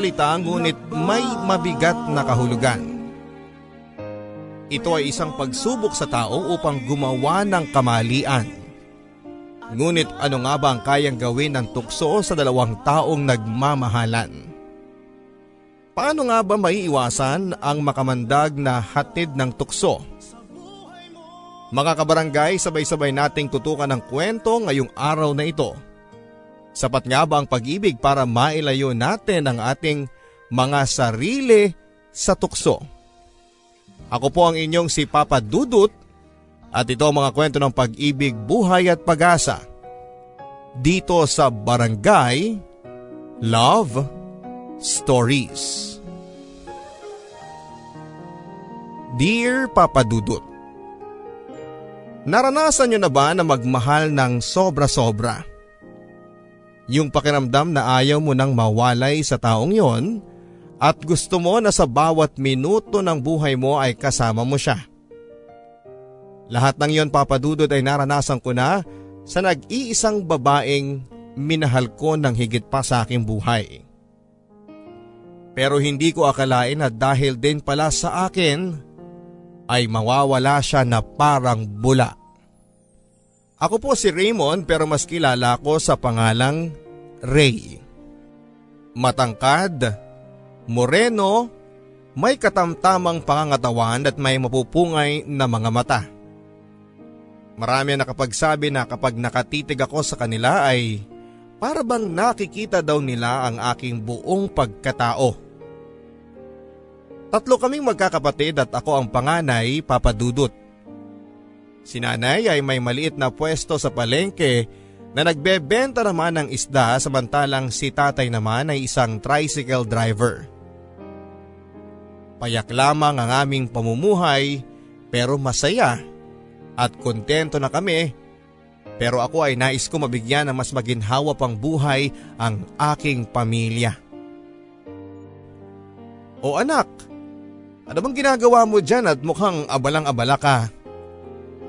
salita ngunit may mabigat na kahulugan. Ito ay isang pagsubok sa tao upang gumawa ng kamalian. Ngunit ano nga ba ang kayang gawin ng tukso sa dalawang taong nagmamahalan? Paano nga ba maiiwasan ang makamandag na hatid ng tukso? Mga kabarangay, sabay-sabay nating tutukan ang kwento ngayong araw na ito. Sapat nga ba ang pag-ibig para mailayo natin ang ating mga sarili sa tukso? Ako po ang inyong si Papa Dudut at ito ang mga kwento ng pag-ibig, buhay at pag-asa. Dito sa Barangay Love Stories. Dear Papa Dudut, Naranasan nyo na ba na magmahal ng sobra-sobra? Yung pakiramdam na ayaw mo nang mawalay sa taong yon at gusto mo na sa bawat minuto ng buhay mo ay kasama mo siya. Lahat ng yon papadudod ay naranasan ko na sa nag-iisang babaeng minahal ko ng higit pa sa aking buhay. Pero hindi ko akalain na dahil din pala sa akin ay mawawala siya na parang bula. Ako po si Raymond pero mas kilala ko sa pangalang Ray. Matangkad, moreno, may katamtamang pangangatawan at may mapupungay na mga mata. Marami ang nakapagsabi na kapag nakatitig ako sa kanila ay para bang nakikita daw nila ang aking buong pagkatao. Tatlo kaming magkakapatid at ako ang panganay, Papa Dudut. Si nanay ay may maliit na pwesto sa palengke na nagbebenta naman ng isda samantalang si tatay naman ay isang tricycle driver. Payak lamang ang aming pamumuhay pero masaya at kontento na kami pero ako ay nais ko mabigyan ng mas maginhawa pang buhay ang aking pamilya. O anak, ano bang ginagawa mo dyan at mukhang abalang-abala ka?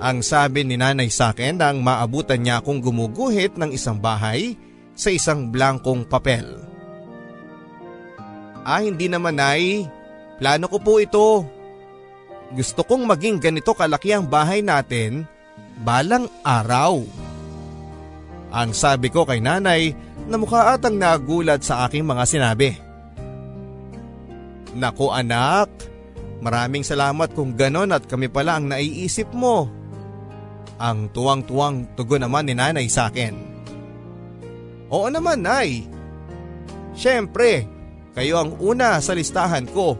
Ang sabi ni nanay sa akin nang maabutan niya akong gumuguhit ng isang bahay sa isang blankong papel. Ah, hindi naman ay. Plano ko po ito. Gusto kong maging ganito kalaki ang bahay natin balang araw. Ang sabi ko kay nanay na mukha atang nagulat sa aking mga sinabi. Naku anak, maraming salamat kung ganon at kami pala ang naiisip mo. Ang tuwang-tuwang tugon naman ni nanay sa akin. Oo naman nay. Siyempre, kayo ang una sa listahan ko.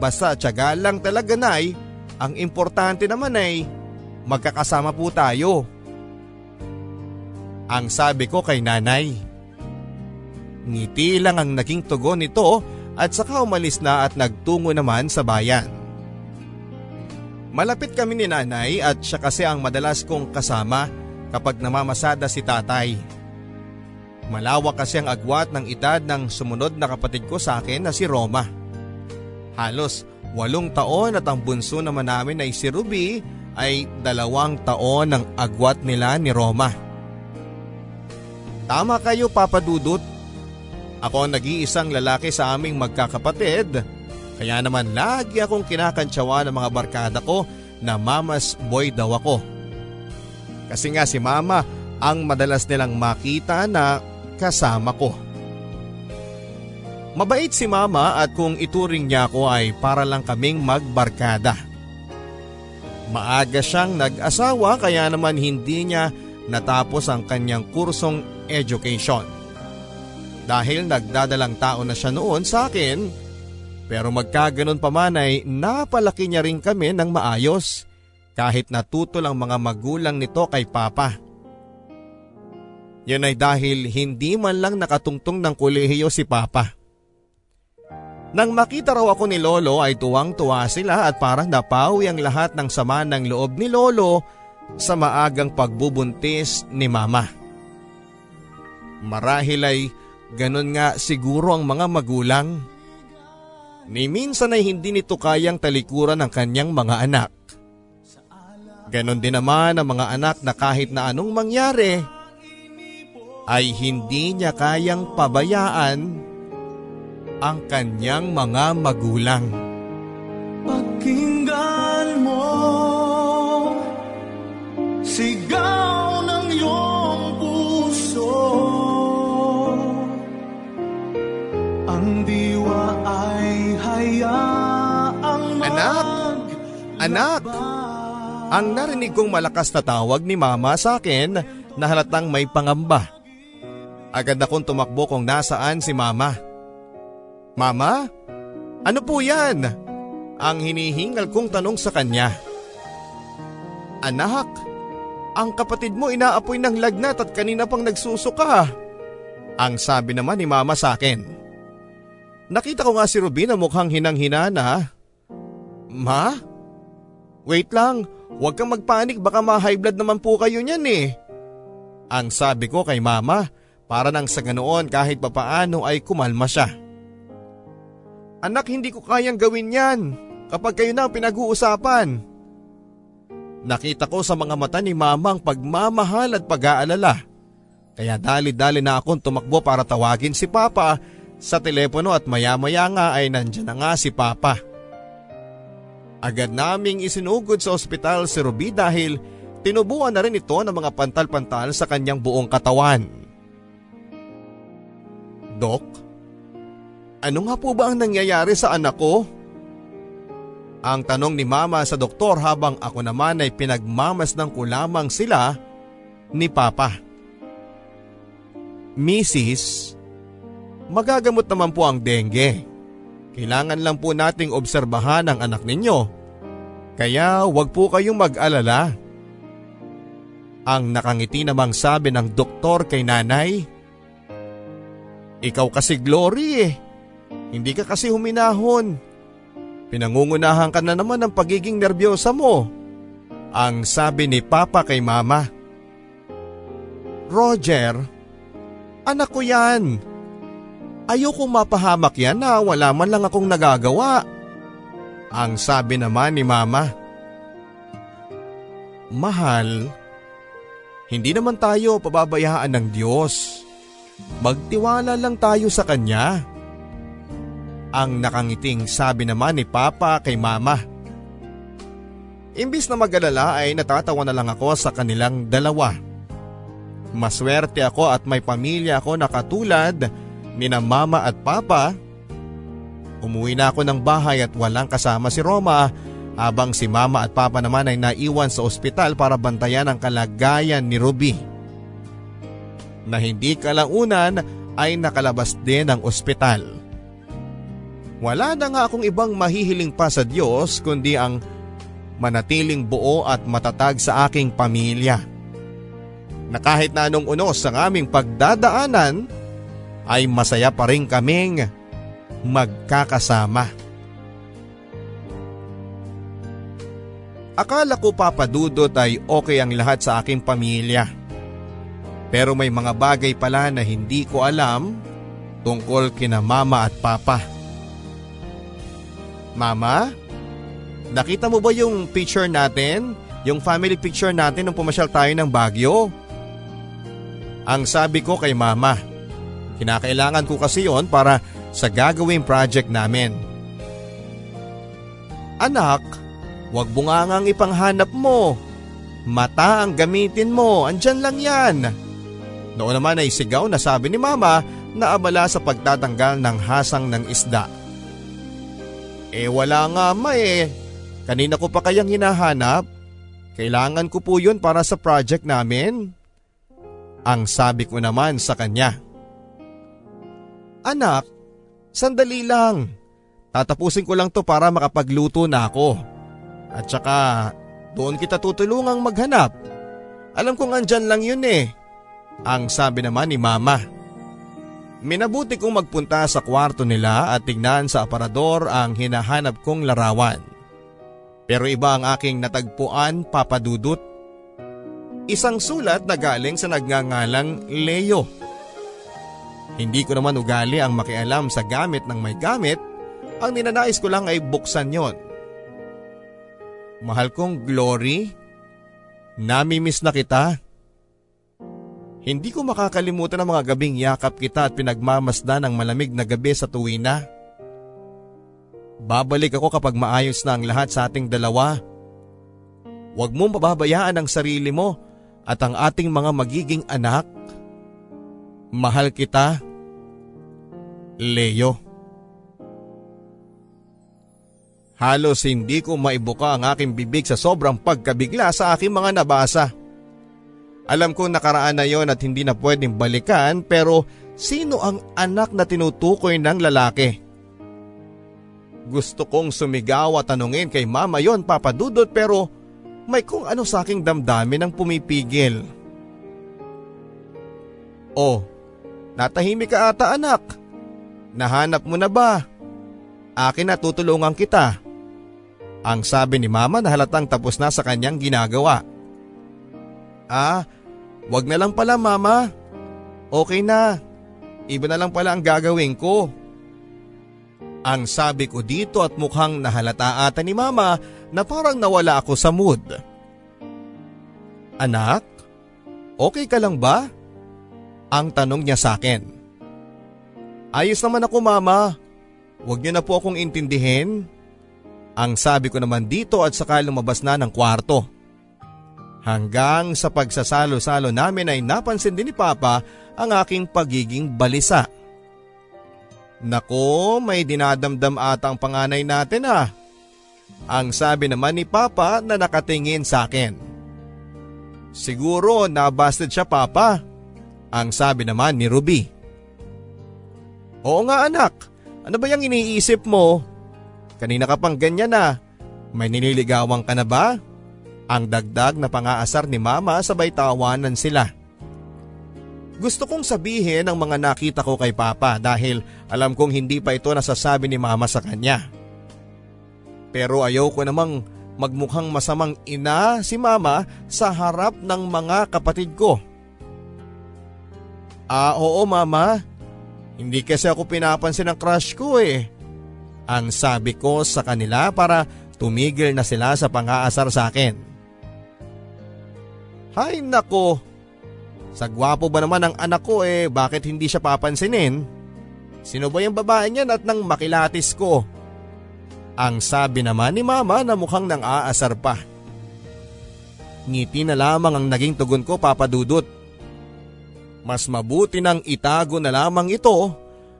Basta tiyaga lang talaga nay, ang importante naman ay magkakasama po tayo. Ang sabi ko kay nanay. Ngiti lang ang naging tugon nito at saka umalis na at nagtungo naman sa bayan. Malapit kami ni nanay at siya kasi ang madalas kong kasama kapag namamasada si tatay. Malawak kasi ang agwat ng edad ng sumunod na kapatid ko sa akin na si Roma. Halos walong taon at ang bunso naman namin ay si Ruby ay dalawang taon ang agwat nila ni Roma. Tama kayo Papa Dudut. Ako ang nag-iisang lalaki sa aming magkakapatid. Kaya naman lagi akong kinakantsawa ng mga barkada ko na mamas boy daw ako. Kasi nga si mama ang madalas nilang makita na kasama ko. Mabait si mama at kung ituring niya ako ay para lang kaming magbarkada. Maaga siyang nag-asawa kaya naman hindi niya natapos ang kanyang kursong education. Dahil nagdadalang tao na siya noon sa akin, pero magkaganon pa man ay napalaki niya rin kami ng maayos kahit natuto lang mga magulang nito kay Papa. Yan ay dahil hindi man lang nakatungtong ng kolehiyo si Papa. Nang makita raw ako ni Lolo ay tuwang-tuwa sila at parang napawi ang lahat ng sama ng loob ni Lolo sa maagang pagbubuntis ni Mama. Marahil ay ganon nga siguro ang mga magulang. Ni minsan ay hindi nito kayang talikuran ang kanyang mga anak. Ganon din naman ang mga anak na kahit na anong mangyari ay hindi niya kayang pabayaan ang kanyang mga magulang. Pakinggan mo Sigaw ng iyong puso Ang diwa Anak! Anak! Ang narinig kong malakas na tawag ni mama sa akin na halatang may pangamba. Agad akong tumakbo kung nasaan si mama. Mama? Ano po yan? Ang hinihingal kong tanong sa kanya. Anak, ang kapatid mo inaapoy ng lagnat at kanina pang nagsusuka. Ang sabi naman ni mama sa akin. Nakita ko nga si Ruby na mukhang hinang-hina na. Ma? Wait lang, huwag kang magpanik baka ma-high blood naman po kayo niyan eh. Ang sabi ko kay mama para nang sa ganoon kahit papaano ay kumalma siya. Anak, hindi ko kayang gawin yan kapag kayo na ang pinag-uusapan. Nakita ko sa mga mata ni mama ang pagmamahal at pag-aalala. Kaya dali-dali na akong tumakbo para tawagin si Papa sa telepono at maya-maya nga ay nandyan na nga si Papa. Agad naming isinugod sa ospital si Ruby dahil tinubuan na rin ito ng mga pantal-pantal sa kanyang buong katawan. Dok, ano nga po ba ang nangyayari sa anak ko? Ang tanong ni mama sa doktor habang ako naman ay pinagmamasdan ko lamang sila ni papa. Mrs. Magagamot naman po ang dengue. Kailangan lang po nating obserbahan ang anak ninyo. Kaya wag po kayong mag-alala. Ang nakangiti namang sabi ng doktor kay nanay. Ikaw kasi Glory eh. Hindi ka kasi huminahon. Pinangungunahan ka na naman ng pagiging nervyosa mo. Ang sabi ni Papa kay Mama. Roger, anak ko yan. Ayokong mapahamak yan na wala man lang akong nagagawa. Ang sabi naman ni Mama. Mahal, hindi naman tayo pababayaan ng Diyos. Magtiwala lang tayo sa Kanya. Ang nakangiting sabi naman ni Papa kay Mama. Imbis na magalala ay natatawa na lang ako sa kanilang dalawa. Maswerte ako at may pamilya ako na katulad ni na Mama at Papa. Umuwi na ako ng bahay at walang kasama si Roma habang si Mama at Papa naman ay naiwan sa ospital para bantayan ang kalagayan ni Ruby. Na hindi kalaunan ay nakalabas din ng ospital. Wala na nga akong ibang mahihiling pa sa Diyos kundi ang manatiling buo at matatag sa aking pamilya. Na kahit na anong unos ang aming pagdadaanan ay masaya pa rin kaming magkakasama. Akala ko papadudot ay okay ang lahat sa aking pamilya. Pero may mga bagay pala na hindi ko alam tungkol kina mama at papa. Mama? Nakita mo ba yung picture natin? Yung family picture natin nung pumasyal tayo ng Baguio? Ang sabi ko kay mama, kinakailangan ko kasi yon para sa gagawing project namin. Anak, Huwag bungangang ipanghanap mo. Mata ang gamitin mo, andyan lang yan. Noon naman ay sigaw na sabi ni mama na abala sa pagtatanggal ng hasang ng isda. Eh wala nga ma eh. Kanina ko pa kayang hinahanap. Kailangan ko po yun para sa project namin. Ang sabi ko naman sa kanya. Anak, sandali lang. Tatapusin ko lang to para makapagluto na ako. At saka doon kita tutulungang maghanap. Alam kong andyan lang yun eh. Ang sabi naman ni mama. Minabuti kong magpunta sa kwarto nila at tignan sa aparador ang hinahanap kong larawan. Pero iba ang aking natagpuan papadudot. Isang sulat na galing sa nagngangalang Leo. Hindi ko naman ugali ang makialam sa gamit ng may gamit. Ang ninanais ko lang ay buksan yon Mahal kong Glory, namimiss na kita. Hindi ko makakalimutan ang mga gabing yakap kita at pinagmamasdan ng malamig na gabi sa tuwina. Babalik ako kapag maayos na ang lahat sa ating dalawa. Huwag mong pababayaan ang sarili mo at ang ating mga magiging anak. Mahal kita, Leo. Halos hindi ko maibuka ang aking bibig sa sobrang pagkabigla sa aking mga nabasa. Alam ko nakaraan na yon at hindi na pwedeng balikan pero sino ang anak na tinutukoy ng lalaki? Gusto kong sumigaw at tanungin kay mama yon papadudot pero may kung ano sa aking damdamin ang pumipigil. Oh, natahimik ka ata anak. Nahanap mo na ba? Akin na tutulungan kita. Ang sabi ni mama na halatang tapos na sa kanyang ginagawa. Ah, wag na lang pala mama. Okay na. Iba na lang pala ang gagawin ko. Ang sabi ko dito at mukhang nahalata ata ni mama na parang nawala ako sa mood. Anak, okay ka lang ba? Ang tanong niya sa akin. Ayos naman ako mama. Huwag niyo na po akong intindihin. Ang sabi ko naman dito at saka lumabas na ng kwarto. Hanggang sa pagsasalo-salo namin ay napansin din ni Papa ang aking pagiging balisa. Nako, may dinadamdam ata ang panganay natin ah. Ang sabi naman ni Papa na nakatingin sa akin. Siguro nabasted siya Papa. Ang sabi naman ni Ruby. Oo nga anak, ano ba yung iniisip mo? Kanina ka pang ganyan na. May nililigawan ka na ba? Ang dagdag na pangaasar ni mama sabay tawanan sila. Gusto kong sabihin ang mga nakita ko kay papa dahil alam kong hindi pa ito nasasabi ni mama sa kanya. Pero ayaw ko namang magmukhang masamang ina si mama sa harap ng mga kapatid ko. Ah oo mama, hindi kasi ako pinapansin ng crush ko eh. Ang sabi ko sa kanila para tumigil na sila sa pang-aasar sa akin. Hay nako, sa gwapo ba naman ang anak ko eh bakit hindi siya papansinin? Sino ba yung babae niyan at nang makilatis ko? Ang sabi naman ni mama na mukhang nang aasar pa. Ngiti na lamang ang naging tugon ko papadudot. Mas mabuti nang itago na lamang ito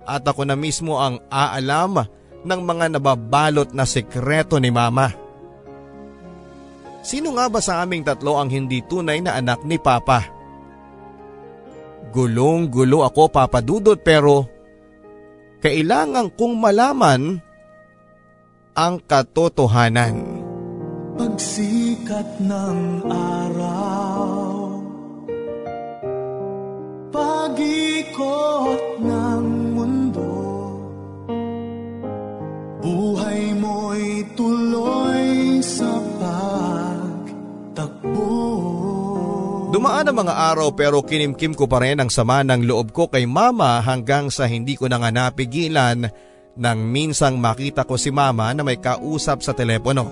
at ako na mismo ang aalam ng mga nababalot na sekreto ni mama. Sino nga ba sa aming tatlo ang hindi tunay na anak ni Papa? Gulong-gulo ako papadudot pero kailangan kong malaman ang katotohanan. Pagsikat ng araw Pag-ikot ng Buhay mo'y tuloy sa pag Dumaan ang mga araw pero kinimkim ko pa rin ang sama ng loob ko kay mama hanggang sa hindi ko na nga napigilan nang minsang makita ko si mama na may kausap sa telepono.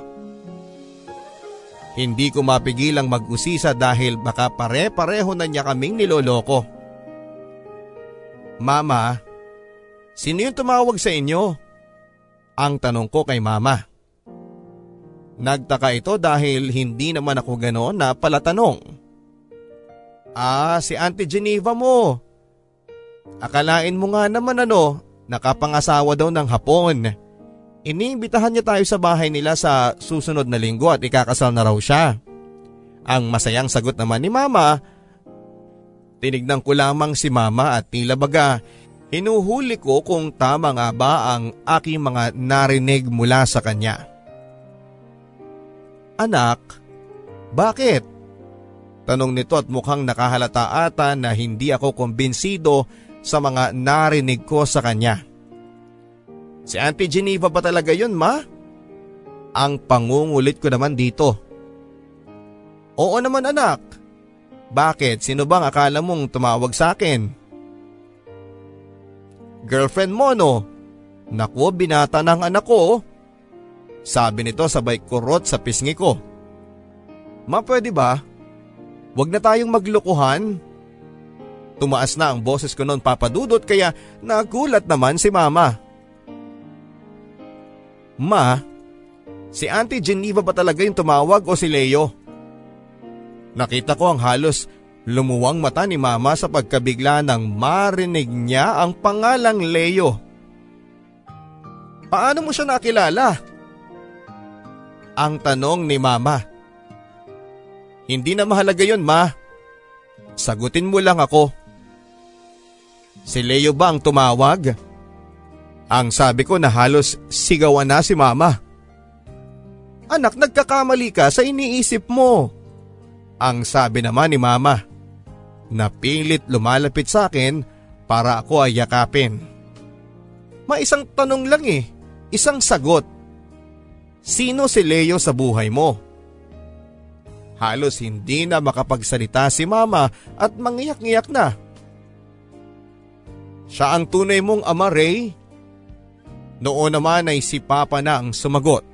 Hindi ko mapigilang mag-usisa dahil baka pare-pareho na niya kaming niloloko. Mama, sino yung tumawag sa inyo? Ang tanong ko kay mama. Nagtaka ito dahil hindi naman ako ganoon na palatanong. Ah, si Auntie Geneva mo. Akalain mo nga naman ano, nakapangasawa daw ng hapon. Iniimbitahan niya tayo sa bahay nila sa susunod na linggo at ikakasal na raw siya. Ang masayang sagot naman ni mama, tinignan ko lamang si mama at tila baga hinuhuli ko kung tama nga ba ang aking mga narinig mula sa kanya. Anak, bakit? Tanong nito at mukhang nakahalata ata na hindi ako kumbinsido sa mga narinig ko sa kanya. Si Auntie Geneva ba talaga yun ma? Ang pangungulit ko naman dito. Oo naman anak. Bakit? Sino bang akala mong tumawag sa akin? Girlfriend mo no? Naku, binata ng anak ko. Sabi nito sabay kurot sa pisngi ko. Ma pwede ba? Huwag na tayong maglukuhan. Tumaas na ang boses ko noon papadudot kaya nagulat naman si mama. Ma, si Auntie Geneva ba talaga yung tumawag o si Leo? Nakita ko ang halos lumuwang mata ni mama sa pagkabigla nang marinig niya ang pangalang Leo. Paano mo siya nakilala? Ang tanong ni mama. Hindi na mahalaga yon ma. Sagutin mo lang ako. Si Leo ba ang tumawag? Ang sabi ko na halos sigawan na si mama. Anak, nagkakamali ka sa iniisip mo. Ang sabi naman ni mama. Napilit lumalapit sa akin para ako ay yakapin. Ma isang tanong lang eh, isang sagot. Sino si Leo sa buhay mo? Halos hindi na makapagsalita si mama at mangiyak-ngiyak na. Siya ang tunay mong ama Ray? Noon naman ay si Papa na ang sumagot.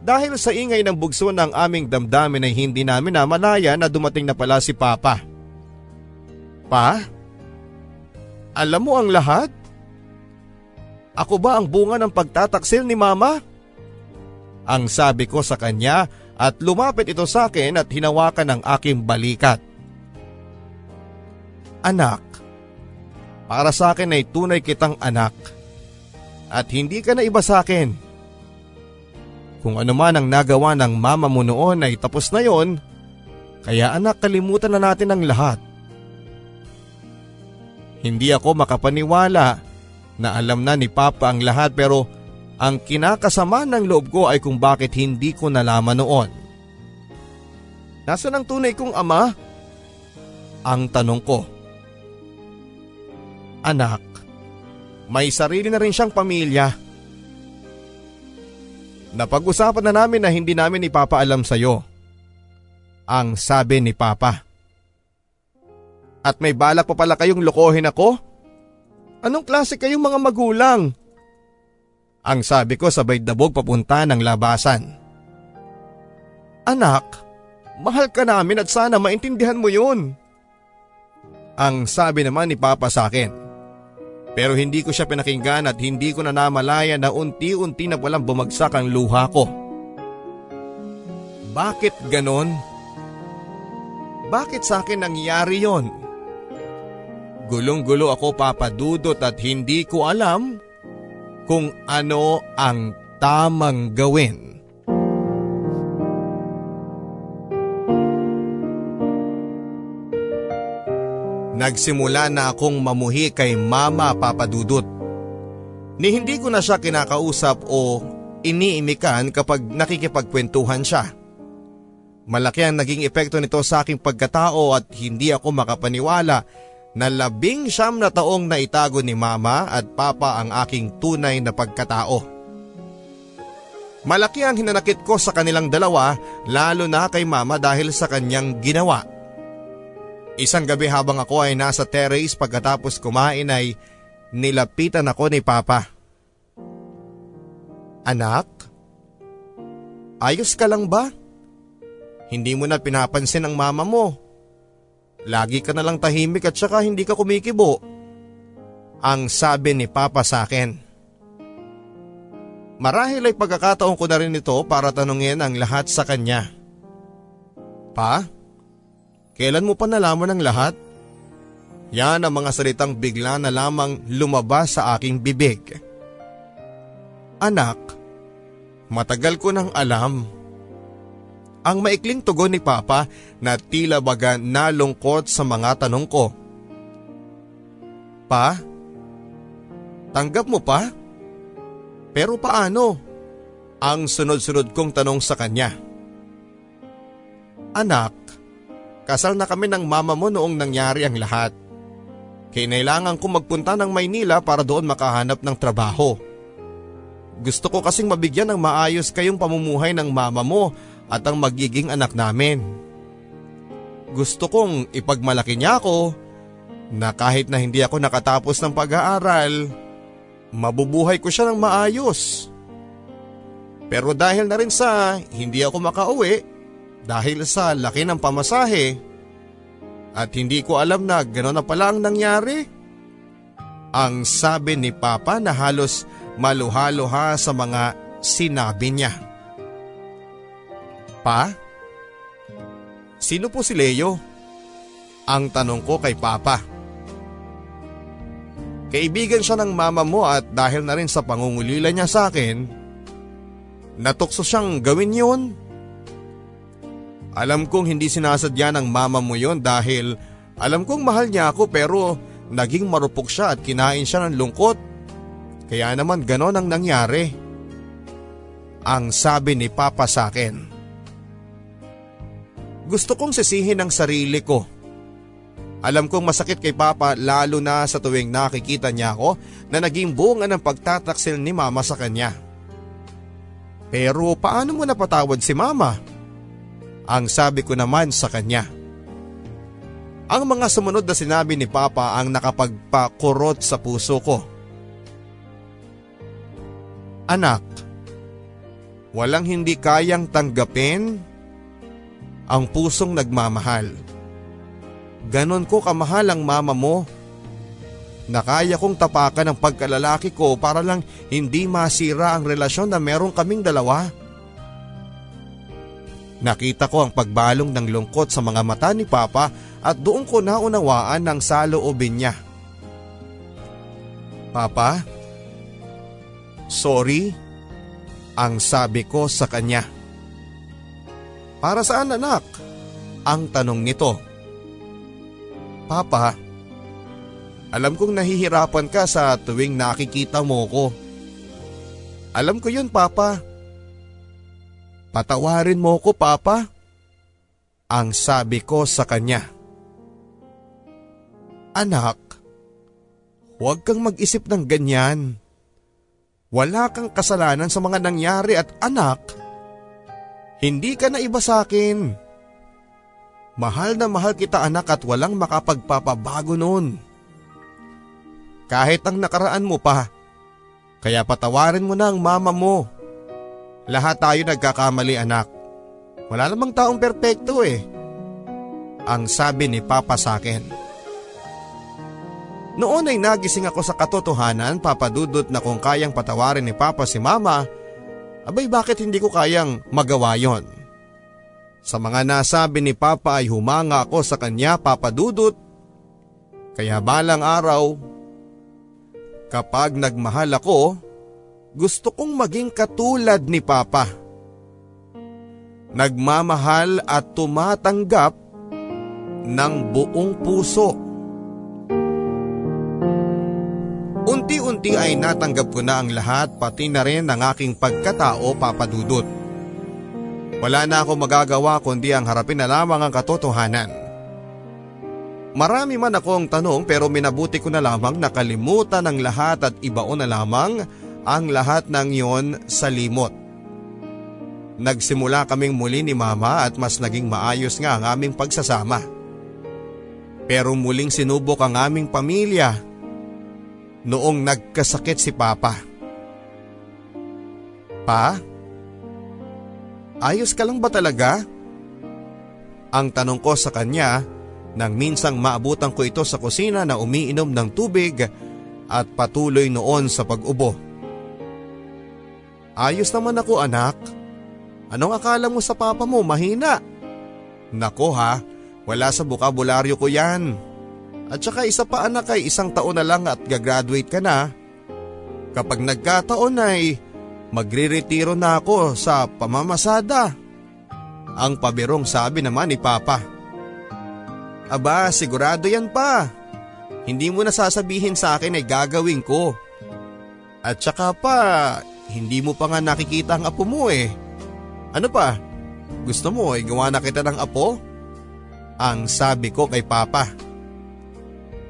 Dahil sa ingay ng bugso ng aming damdamin ay hindi namin namalaya na dumating na pala si Papa. Pa? Alam mo ang lahat? Ako ba ang bunga ng pagtataksil ni Mama? Ang sabi ko sa kanya at lumapit ito sa akin at hinawakan ng aking balikat. Anak, para sa akin ay tunay kitang anak at hindi ka na iba sa akin. Kung ano man ang nagawa ng mama mo noon ay tapos na yon, kaya anak kalimutan na natin ang lahat. Hindi ako makapaniwala na alam na ni Papa ang lahat pero ang kinakasama ng loob ko ay kung bakit hindi ko nalaman noon. Nasaan ang tunay kong ama? Ang tanong ko. Anak, may sarili na rin siyang pamilya. Napag-usapan na namin na hindi namin ipapaalam sa iyo. Ang sabi ni Papa. At may balak pa pala kayong lokohin ako? Anong klase kayong mga magulang? Ang sabi ko sabay dabog papunta ng labasan. Anak, mahal ka namin at sana maintindihan mo yun. Ang sabi naman ni Papa sa akin. Pero hindi ko siya pinakinggan at hindi ko na namalaya na unti-unti na walang bumagsak ang luha ko. Bakit ganon? Bakit sa akin nangyari yon? Gulong-gulo ako papadudot at hindi ko alam kung ano ang tamang gawin. Nagsimula na akong mamuhi kay Mama Papadudot. Ni hindi ko na siya kinakausap o iniimikan kapag nakikipagkwentuhan siya. Malaki ang naging epekto nito sa aking pagkatao at hindi ako makapaniwala na labing siyam na taong naitago ni mama at papa ang aking tunay na pagkatao. Malaki ang hinanakit ko sa kanilang dalawa lalo na kay mama dahil sa kanyang ginawa. Isang gabi habang ako ay nasa terrace pagkatapos kumain ay nilapitan ako ni Papa. Anak? Ayos ka lang ba? Hindi mo na pinapansin ang mama mo. Lagi ka na lang tahimik at saka hindi ka kumikibo. Ang sabi ni Papa sa akin. Marahil ay pagkakataon ko na rin ito para tanungin ang lahat sa kanya. Pa? Kailan mo pa nalaman ang lahat? Yan ang mga salitang bigla na lamang lumabas sa aking bibig. Anak, matagal ko nang alam. Ang maikling tugon ni Papa na tila baga nalungkot sa mga tanong ko. Pa? Tanggap mo pa? Pero paano? Ang sunod-sunod kong tanong sa kanya. Anak, kasal na kami ng mama mo noong nangyari ang lahat. Kinailangan ko magpunta ng Maynila para doon makahanap ng trabaho. Gusto ko kasing mabigyan ng maayos kayong pamumuhay ng mama mo at ang magiging anak namin. Gusto kong ipagmalaki niya ako na kahit na hindi ako nakatapos ng pag-aaral, mabubuhay ko siya ng maayos. Pero dahil na rin sa hindi ako makauwi, dahil sa laki ng pamasahe, at hindi ko alam na gano'n na pala ang nangyari. Ang sabi ni Papa na halos maluha-luha sa mga sinabi niya. Pa? Sino po si Leo? Ang tanong ko kay Papa. Kaibigan siya ng mama mo at dahil na rin sa pangungulila niya sa akin, natukso siyang gawin yun. Alam kong hindi sinasadya ng mama mo yon dahil alam kong mahal niya ako pero naging marupok siya at kinain siya ng lungkot. Kaya naman ganon ang nangyari. Ang sabi ni Papa sa akin. Gusto kong sisihin ang sarili ko. Alam kong masakit kay Papa lalo na sa tuwing nakikita niya ako na naging bunga ng pagtataksil ni Mama sa kanya. Pero paano mo napatawad si Mama? Ang sabi ko naman sa kanya. Ang mga sumunod na sinabi ni Papa ang nakapagpakurot sa puso ko. Anak, walang hindi kayang tanggapin ang pusong nagmamahal. Ganon ko kamahal ang mama mo na kaya kong tapakan ang pagkalalaki ko para lang hindi masira ang relasyon na meron kaming dalawa. Nakita ko ang pagbalong ng lungkot sa mga mata ni Papa at doon ko naunawaan ng saloobin niya. Papa, sorry, ang sabi ko sa kanya. Para saan anak? Ang tanong nito. Papa, alam kong nahihirapan ka sa tuwing nakikita mo ko. Alam ko yun, Papa. Patawarin mo ko, Papa. Ang sabi ko sa kanya. Anak, huwag kang mag-isip ng ganyan. Wala kang kasalanan sa mga nangyari at anak, hindi ka na iba sa akin. Mahal na mahal kita anak at walang makapagpapabago noon. Kahit ang nakaraan mo pa, kaya patawarin mo na ang mama mo. Lahat tayo nagkakamali anak. Wala namang taong perpekto eh. Ang sabi ni Papa sa akin. Noon ay nagising ako sa katotohanan papadudot na kung kayang patawarin ni Papa si Mama, abay bakit hindi ko kayang magawa yon? Sa mga nasabi ni Papa ay humanga ako sa kanya papadudot. Kaya balang araw, kapag nagmahal ako, gusto kong maging katulad ni Papa. Nagmamahal at tumatanggap ng buong puso. Unti-unti ay natanggap ko na ang lahat pati na rin ang aking pagkatao papadudot. Wala na ako magagawa kundi ang harapin na lamang ang katotohanan. Marami man akong tanong pero minabuti ko na lamang nakalimutan ang lahat at ibaon na lamang ang lahat ng yon sa limot. Nagsimula kaming muli ni mama at mas naging maayos nga ang aming pagsasama. Pero muling sinubok ang aming pamilya noong nagkasakit si Papa. Pa? Ayos ka lang ba talaga? Ang tanong ko sa kanya nang minsang maabutan ko ito sa kusina na umiinom ng tubig at patuloy noon sa pag-ubo. Ayos naman ako anak. Anong akala mo sa papa mo mahina? Nako ha, wala sa bukabularyo ko yan. At saka isa pa anak ay isang taon na lang at gagraduate ka na. Kapag nagkataon ay magre-retiro na ako sa pamamasada. Ang pabirong sabi naman ni Papa. Aba, sigurado yan pa. Hindi mo na sasabihin sa akin ay gagawin ko. At saka pa, hindi mo pa nga nakikita ang apo mo eh. Ano pa? Gusto mo ay gawa na kita ng apo? Ang sabi ko kay Papa.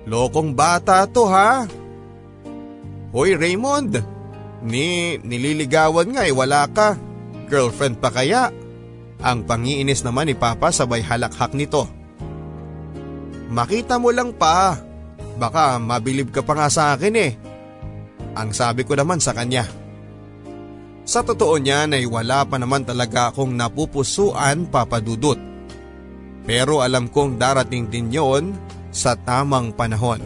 Lokong bata to ha? Hoy Raymond, ni nililigawan nga eh wala ka. Girlfriend pa kaya? Ang pangiinis naman ni Papa sabay halakhak nito. Makita mo lang pa. Baka mabilib ka pa nga sa akin eh. Ang sabi ko naman sa kanya. Sa totoo niyan ay wala pa naman talaga akong napupusuan papadudot. Pero alam kong darating din yon sa tamang panahon.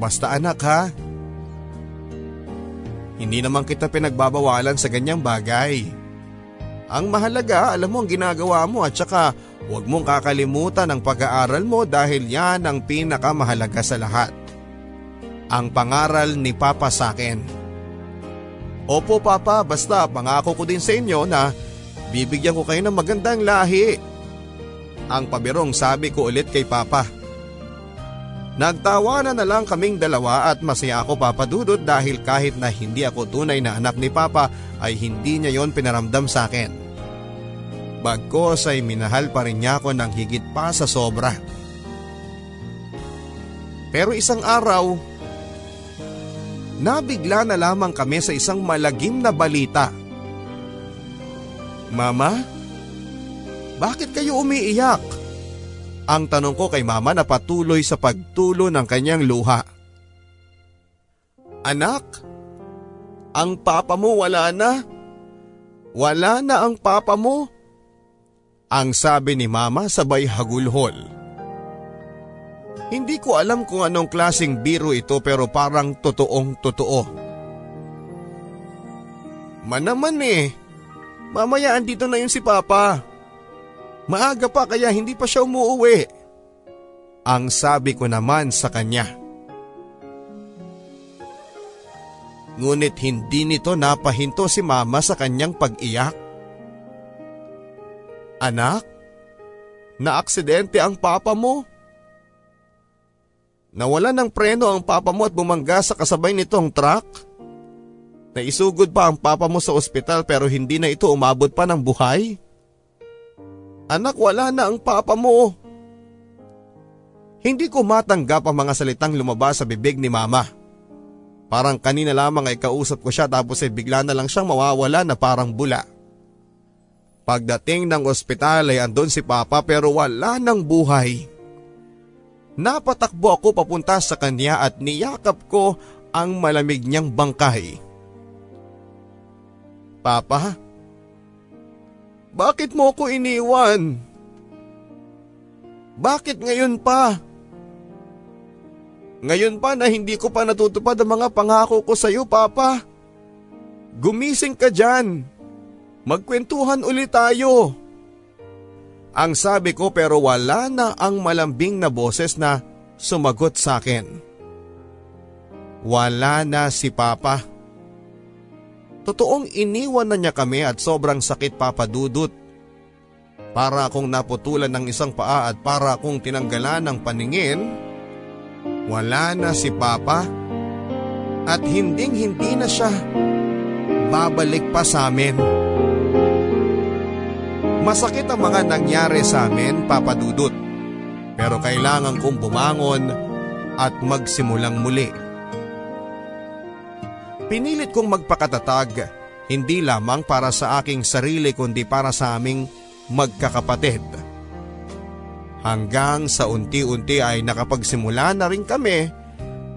Basta anak ha. Hindi naman kita pinagbabawalan sa ganyang bagay. Ang mahalaga alam mo ang ginagawa mo at saka Huwag mong kakalimutan ang pag-aaral mo dahil yan ang pinakamahalaga sa lahat. Ang pangaral ni Papa sa akin. Opo Papa, basta pangako ko din sa inyo na bibigyan ko kayo ng magandang lahi. Ang pabirong sabi ko ulit kay Papa. Nagtawanan na lang kaming dalawa at masaya ako papadudot dahil kahit na hindi ako tunay na anak ni Papa ay hindi niya yon pinaramdam sa akin. Bagkos ay minahal pa rin niya ako ng higit pa sa sobra. Pero isang araw, nabigla na lamang kami sa isang malagim na balita. Mama, bakit kayo umiiyak? Ang tanong ko kay mama na patuloy sa pagtulo ng kanyang luha. Anak, ang papa mo wala na. Wala na ang papa mo. Ang sabi ni mama sabay hagulhol. Hindi ko alam kung anong klasing biro ito pero parang totoong totoo. Manaman eh. Mamaya andito na yun si Papa. Maaga pa kaya hindi pa siya umuuwi. Ang sabi ko naman sa kanya. Ngunit hindi nito napahinto si mama sa kanyang pag-iyak. Anak, naaksidente ang papa mo. Nawala ng preno ang papa mo at bumangga sa kasabay nitong truck. Naisugod pa ang papa mo sa ospital pero hindi na ito umabot pa ng buhay. Anak, wala na ang papa mo. Hindi ko matanggap ang mga salitang lumabas sa bibig ni mama. Parang kanina lamang ay kausap ko siya tapos ay bigla na lang siyang mawawala na parang bula. Pagdating ng ospital ay andon si Papa pero wala ng buhay. Napatakbo ako papunta sa kanya at niyakap ko ang malamig niyang bangkay. Papa, bakit mo ko iniwan? Bakit ngayon pa? Ngayon pa na hindi ko pa natutupad ang mga pangako ko sa iyo, Papa. Gumising ka dyan. Magkwentuhan ulit tayo. Ang sabi ko pero wala na ang malambing na boses na sumagot sa akin. Wala na si Papa. Totoong iniwan na niya kami at sobrang sakit papadudot. Para akong naputulan ng isang paa at para akong tinanggalan ng paningin, wala na si Papa at hinding hindi na siya babalik pa sa amin. Masakit ang mga nangyari sa amin, Papa Dudut. Pero kailangan kong bumangon at magsimulang muli. Pinilit kong magpakatatag, hindi lamang para sa aking sarili kundi para sa aming magkakapatid. Hanggang sa unti-unti ay nakapagsimula na rin kami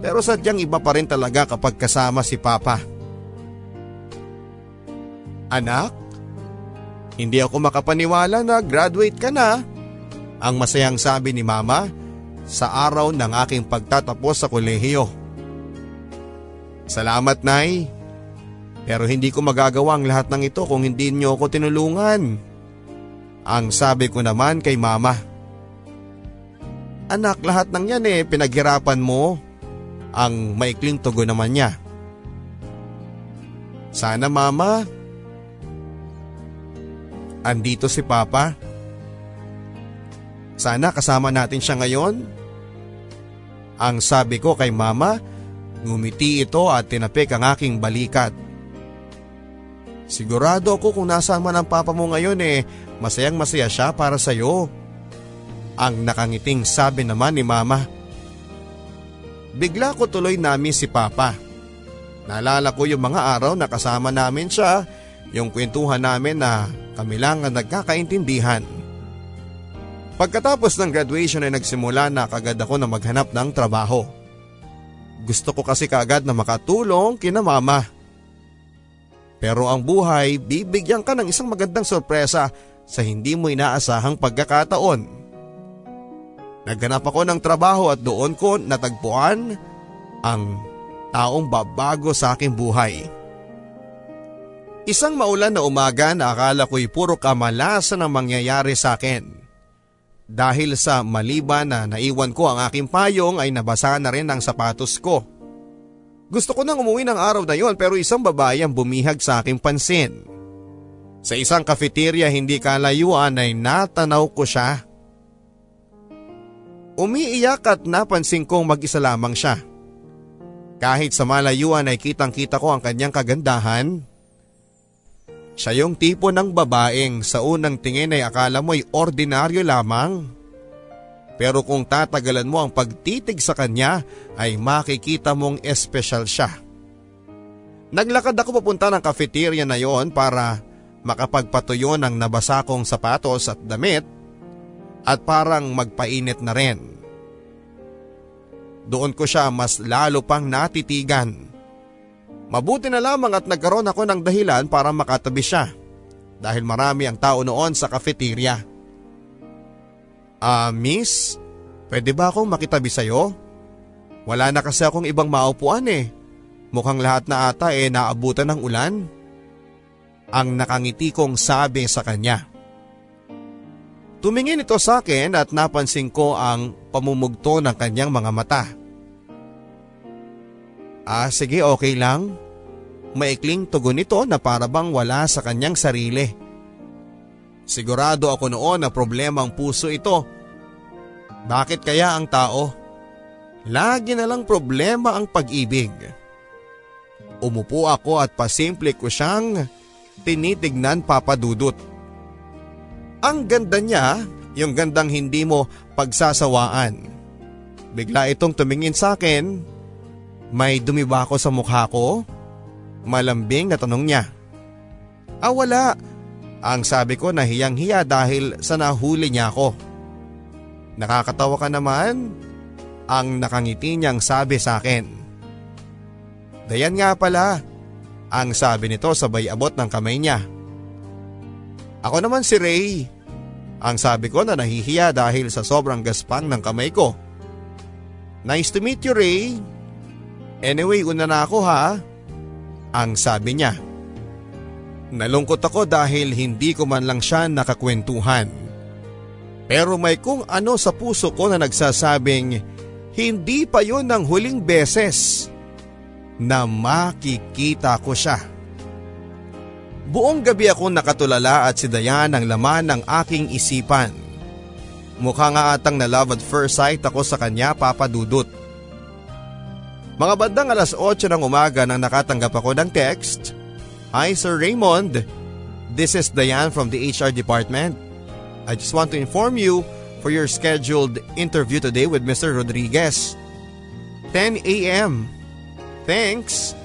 pero sadyang iba pa rin talaga kapag kasama si Papa. Anak, hindi ako makapaniwala na graduate ka na. Ang masayang sabi ni Mama sa araw ng aking pagtatapos sa kolehiyo. Salamat Nay, pero hindi ko magagawa ang lahat ng ito kung hindi niyo ako tinulungan. Ang sabi ko naman kay Mama. Anak, lahat ng yan eh, pinaghirapan mo. Ang maikling tugon naman niya. Sana mama, andito si Papa. Sana kasama natin siya ngayon. Ang sabi ko kay mama, ngumiti ito at tinapik ang aking balikat. Sigurado ako kung nasaan man ang papa mo ngayon eh, masayang masaya siya para sa iyo. Ang nakangiting sabi naman ni mama. Bigla ko tuloy namin si papa. Naalala ko yung mga araw na kasama namin siya, yung kwentuhan namin na kami lang ang nagkakaintindihan. Pagkatapos ng graduation ay nagsimula na kagad ako na maghanap ng trabaho. Gusto ko kasi kaagad na makatulong kina mama. Pero ang buhay, bibigyan ka ng isang magandang sorpresa sa hindi mo inaasahang pagkakataon. Naghanap ako ng trabaho at doon ko natagpuan ang taong babago sa aking buhay. Isang maulan na umaga na akala ko'y puro kamalasan ang mangyayari sa akin. Dahil sa maliban na naiwan ko ang aking payong ay nabasa na rin ang sapatos ko. Gusto ko nang umuwi ng araw na yon pero isang babae ang bumihag sa aking pansin. Sa isang kafeterya hindi kalayuan ay natanaw ko siya. Umiiyak at napansin kong mag-isa lamang siya. Kahit sa malayuan ay kitang kita ko ang kanyang kagandahan. Siya yung tipo ng babaeng sa unang tingin ay akala mo ay ordinaryo lamang. Pero kung tatagalan mo ang pagtitig sa kanya ay makikita mong espesyal siya. Naglakad ako papunta ng cafeteria na yon para makapagpatuyo ng nabasa kong sapatos at damit at parang magpainit na rin. Doon ko siya mas lalo pang natitigan. Mabuti na lamang at nagkaroon ako ng dahilan para makatabi siya dahil marami ang tao noon sa kafeterya. Ah, uh, miss, pwede ba akong makitabi sa'yo? Wala na kasi akong ibang maupuan eh. Mukhang lahat na ata eh naabutan ng ulan. Ang nakangiti kong sabi sa kanya. Tumingin ito sa akin at napansin ko ang pamumugto ng kanyang mga mata. Ah sige okay lang. Maikling tugon nito na parabang wala sa kanyang sarili. Sigurado ako noon na problema ang puso ito. Bakit kaya ang tao? Lagi na lang problema ang pag-ibig. Umupo ako at pasimple ko siyang tinitignan papadudot. Ang ganda niya, yung gandang hindi mo pagsasawaan. Bigla itong tumingin sa akin. May dumi ba ako sa mukha ko? Malambing na tanong niya. Ah wala. Ang sabi ko nahiyang hiya dahil sa nahuli niya ako. Nakakatawa ka naman. Ang nakangiti niyang sabi sa akin. Dayan nga pala. Ang sabi nito sabay abot ng kamay niya. Ako naman si Ray. Ang sabi ko na nahihiya dahil sa sobrang gaspang ng kamay ko. Nice to meet you Ray. Anyway, una na ako ha. Ang sabi niya. Nalungkot ako dahil hindi ko man lang siya nakakwentuhan. Pero may kung ano sa puso ko na nagsasabing hindi pa yon ang huling beses na makikita ko siya. Buong gabi ako nakatulala at si Dayan ang laman ng aking isipan. Mukha nga atang na love at first sight ako sa kanya papadudot. Mga bandang alas 8 ng umaga nang nakatanggap ako ng text. Hi Sir Raymond, this is Dayan from the HR department. I just want to inform you for your scheduled interview today with Mr. Rodriguez. 10 a.m. Thanks.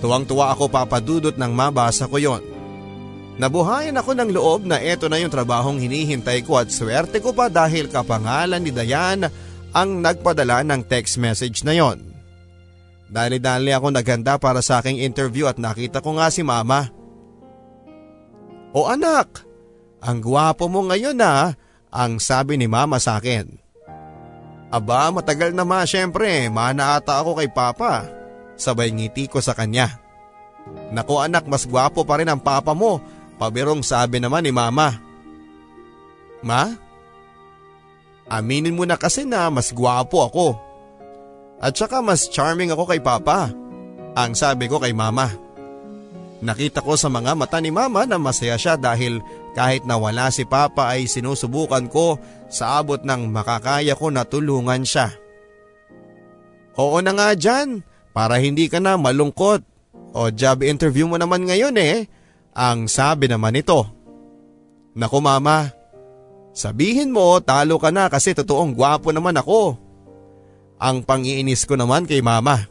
Tuwang-tuwa ako papadudot nang mabasa ko yon. Nabuhayan ako ng loob na eto na yung trabahong hinihintay ko at swerte ko pa dahil kapangalan ni Dayan ang nagpadala ng text message na yon. Dali-dali ako naghanda para sa aking interview at nakita ko nga si mama. O anak, ang gwapo mo ngayon na, ang sabi ni mama sa akin. Aba matagal na ma syempre, mana ata ako kay papa. Sabay ngiti ko sa kanya. Naku anak mas gwapo pa rin ang papa mo Pabirong sabi naman ni mama. Ma? Aminin mo na kasi na mas gwapo ako. At saka mas charming ako kay papa. Ang sabi ko kay mama. Nakita ko sa mga mata ni mama na masaya siya dahil kahit nawala si papa ay sinusubukan ko sa abot ng makakaya ko na tulungan siya. Oo na nga dyan, para hindi ka na malungkot. O job interview mo naman ngayon eh. Ang sabi naman nito, Naku mama, sabihin mo talo ka na kasi totoong gwapo naman ako. Ang pangiinis ko naman kay mama.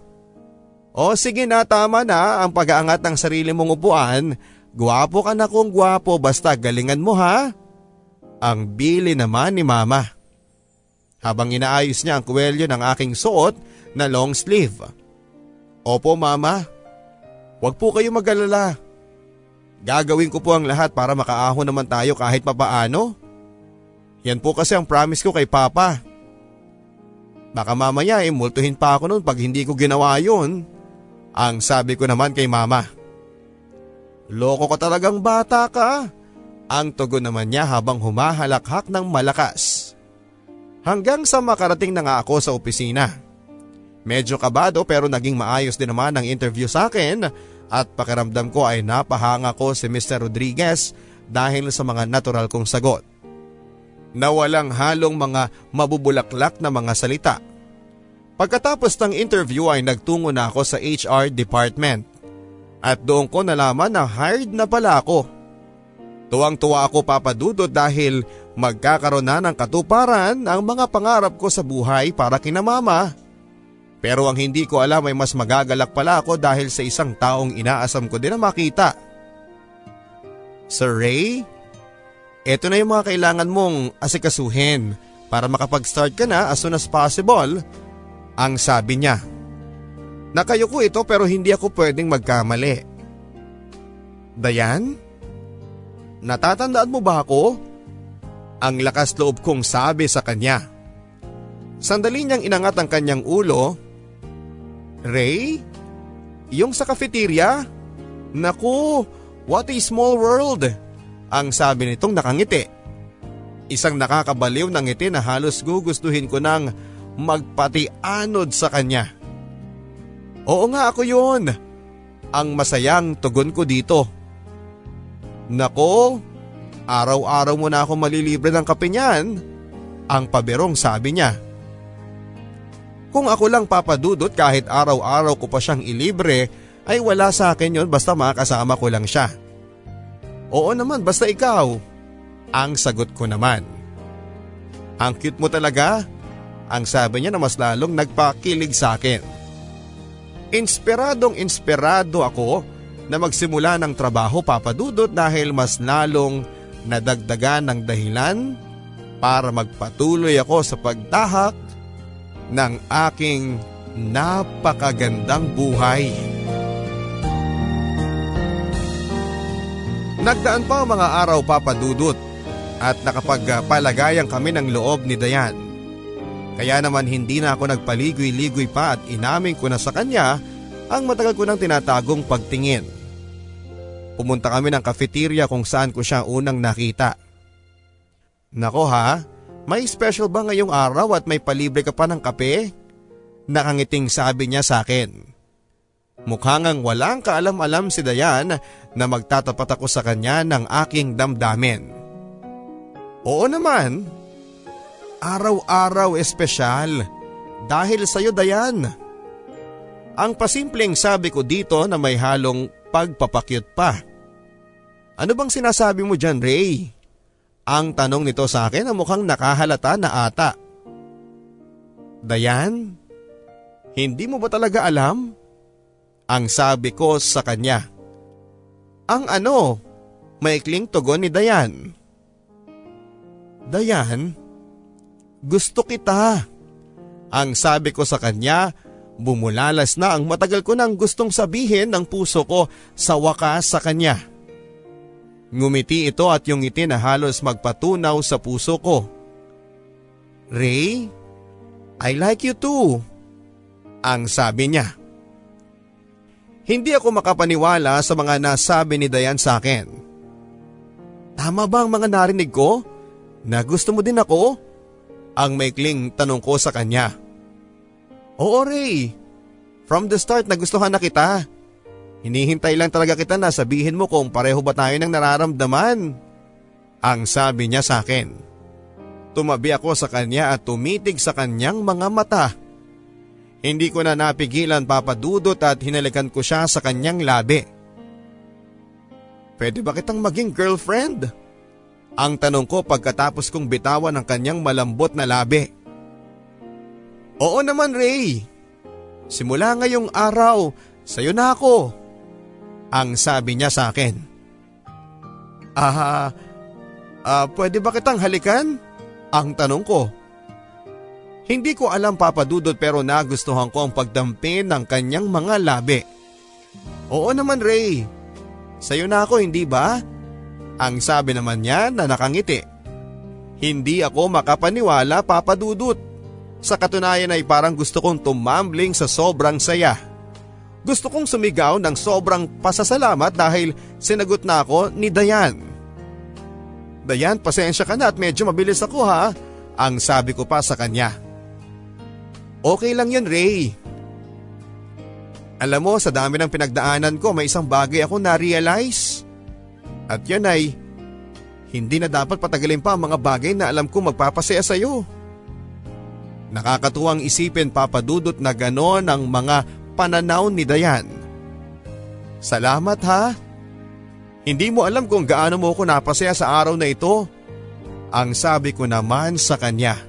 O sige na tama na ang pag-aangat ng sarili mong upuan. Gwapo ka na kung gwapo basta galingan mo ha. Ang bili naman ni mama. Habang inaayos niya ang kwelyo ng aking suot na long sleeve. Opo mama, huwag po kayo mag-alala. Gagawin ko po ang lahat para makaahon naman tayo kahit papaano. Yan po kasi ang promise ko kay Papa. Baka mamaya eh multuhin pa ako noon pag hindi ko ginawa yun. Ang sabi ko naman kay Mama. Loko ka talagang bata ka. Ang tugon naman niya habang humahalakhak ng malakas. Hanggang sa makarating na nga ako sa opisina. Medyo kabado pero naging maayos din naman ang interview sa akin at pakiramdam ko ay napahanga ko si Mr. Rodriguez dahil sa mga natural kong sagot. Na walang halong mga mabubulaklak na mga salita. Pagkatapos ng interview ay nagtungo na ako sa HR department at doon ko nalaman na hired na pala ako. Tuwang-tuwa ako papadudot dahil magkakaroon na ng katuparan ang mga pangarap ko sa buhay para kina mama. Pero ang hindi ko alam ay mas magagalak pala ako dahil sa isang taong inaasam ko din na makita. Sir Ray, eto na yung mga kailangan mong asikasuhin para makapag-start ka na as soon as possible, ang sabi niya. Nakayo ko ito pero hindi ako pwedeng magkamali. Dayan? Natatandaan mo ba ako? Ang lakas loob kong sabi sa kanya. Sandali niyang inangat ang kanyang ulo Ray? Yung sa cafeteria? Naku, what a small world. Ang sabi nitong nakangiti. Isang nakakabaliw ng ngiti na halos gugustuhin ko nang magpatianod sa kanya. Oo nga ako yun. Ang masayang tugon ko dito. Nako, araw-araw mo na ako malilibre ng kape niyan. Ang paberong sabi niya. Kung ako lang papadudot kahit araw-araw ko pa siyang ilibre ay wala sa akin yon basta makasama ko lang siya. Oo naman basta ikaw. Ang sagot ko naman. Ang cute mo talaga. Ang sabi niya na mas lalong nagpakilig sa akin. Inspiradong inspirado ako na magsimula ng trabaho papadudot dahil mas lalong nadagdagan ng dahilan para magpatuloy ako sa pagtahak ng aking napakagandang buhay. Nagdaan pa ang mga araw papadudot at nakapagpalagayan kami ng loob ni Dayan. Kaya naman hindi na ako nagpaligoy-ligoy pa at inamin ko na sa kanya ang matagal ko nang tinatagong pagtingin. Pumunta kami ng cafeteria kung saan ko siya unang nakita. Nako ha, may special ba ngayong araw at may palibre ka pa ng kape? Nakangiting sabi niya sa akin. Mukhang ang walang kaalam-alam si Dayan na magtatapat ako sa kanya ng aking damdamin. Oo naman. Araw-araw espesyal. Dahil sa iyo Dayan. Ang pasimpleng sabi ko dito na may halong pagpapakyut pa. Ano bang sinasabi mo dyan Ray? Ang tanong nito sa akin na mukhang nakahalata na ata. Dayan, hindi mo ba talaga alam? Ang sabi ko sa kanya. Ang ano? maikling tugon ni Dayan. Dayan, gusto kita. Ang sabi ko sa kanya, bumulalas na ang matagal ko nang gustong sabihin ng puso ko sa wakas sa kanya. Ngumiti ito at yung ngiti na halos magpatunaw sa puso ko. Ray, I like you too. Ang sabi niya. Hindi ako makapaniwala sa mga nasabi ni Dayan sa akin. Tama ba ang mga narinig ko? Na gusto mo din ako? Ang maikling tanong ko sa kanya. Oo Ray, from the start nagustuhan na kita. Hinihintay lang talaga kita na sabihin mo kung pareho ba tayo ng nararamdaman. Ang sabi niya sa akin. Tumabi ako sa kanya at tumitig sa kanyang mga mata. Hindi ko na napigilan papadudot at hinalikan ko siya sa kanyang labi. Pwede ba kitang maging girlfriend? Ang tanong ko pagkatapos kong bitawan ang kanyang malambot na labi. Oo naman Ray. Simula ngayong araw, sayo na ako. Ang sabi niya sa akin. Ah, ah, pwede ba kitang halikan? Ang tanong ko. Hindi ko alam papadudot pero nagustuhan ko ang pagdampin ng kanyang mga labi. Oo naman Ray. Sayo na ako hindi ba? Ang sabi naman niya na nakangiti. Hindi ako makapaniwala papadudot. Sa katunayan ay parang gusto kong tumambling sa sobrang saya. Gusto kong sumigaw ng sobrang pasasalamat dahil sinagot na ako ni Dayan. Dayan, pasensya ka na at medyo mabilis ako ha, ang sabi ko pa sa kanya. Okay lang yun Ray. Alam mo sa dami ng pinagdaanan ko may isang bagay ako na-realize. At yan ay, hindi na dapat patagalin pa ang mga bagay na alam ko magpapasaya sa iyo. Nakakatuwang isipin papadudot na ganon ang mga pananaw ni Dayan. Salamat ha. Hindi mo alam kung gaano mo ako napasaya sa araw na ito. Ang sabi ko naman sa kanya.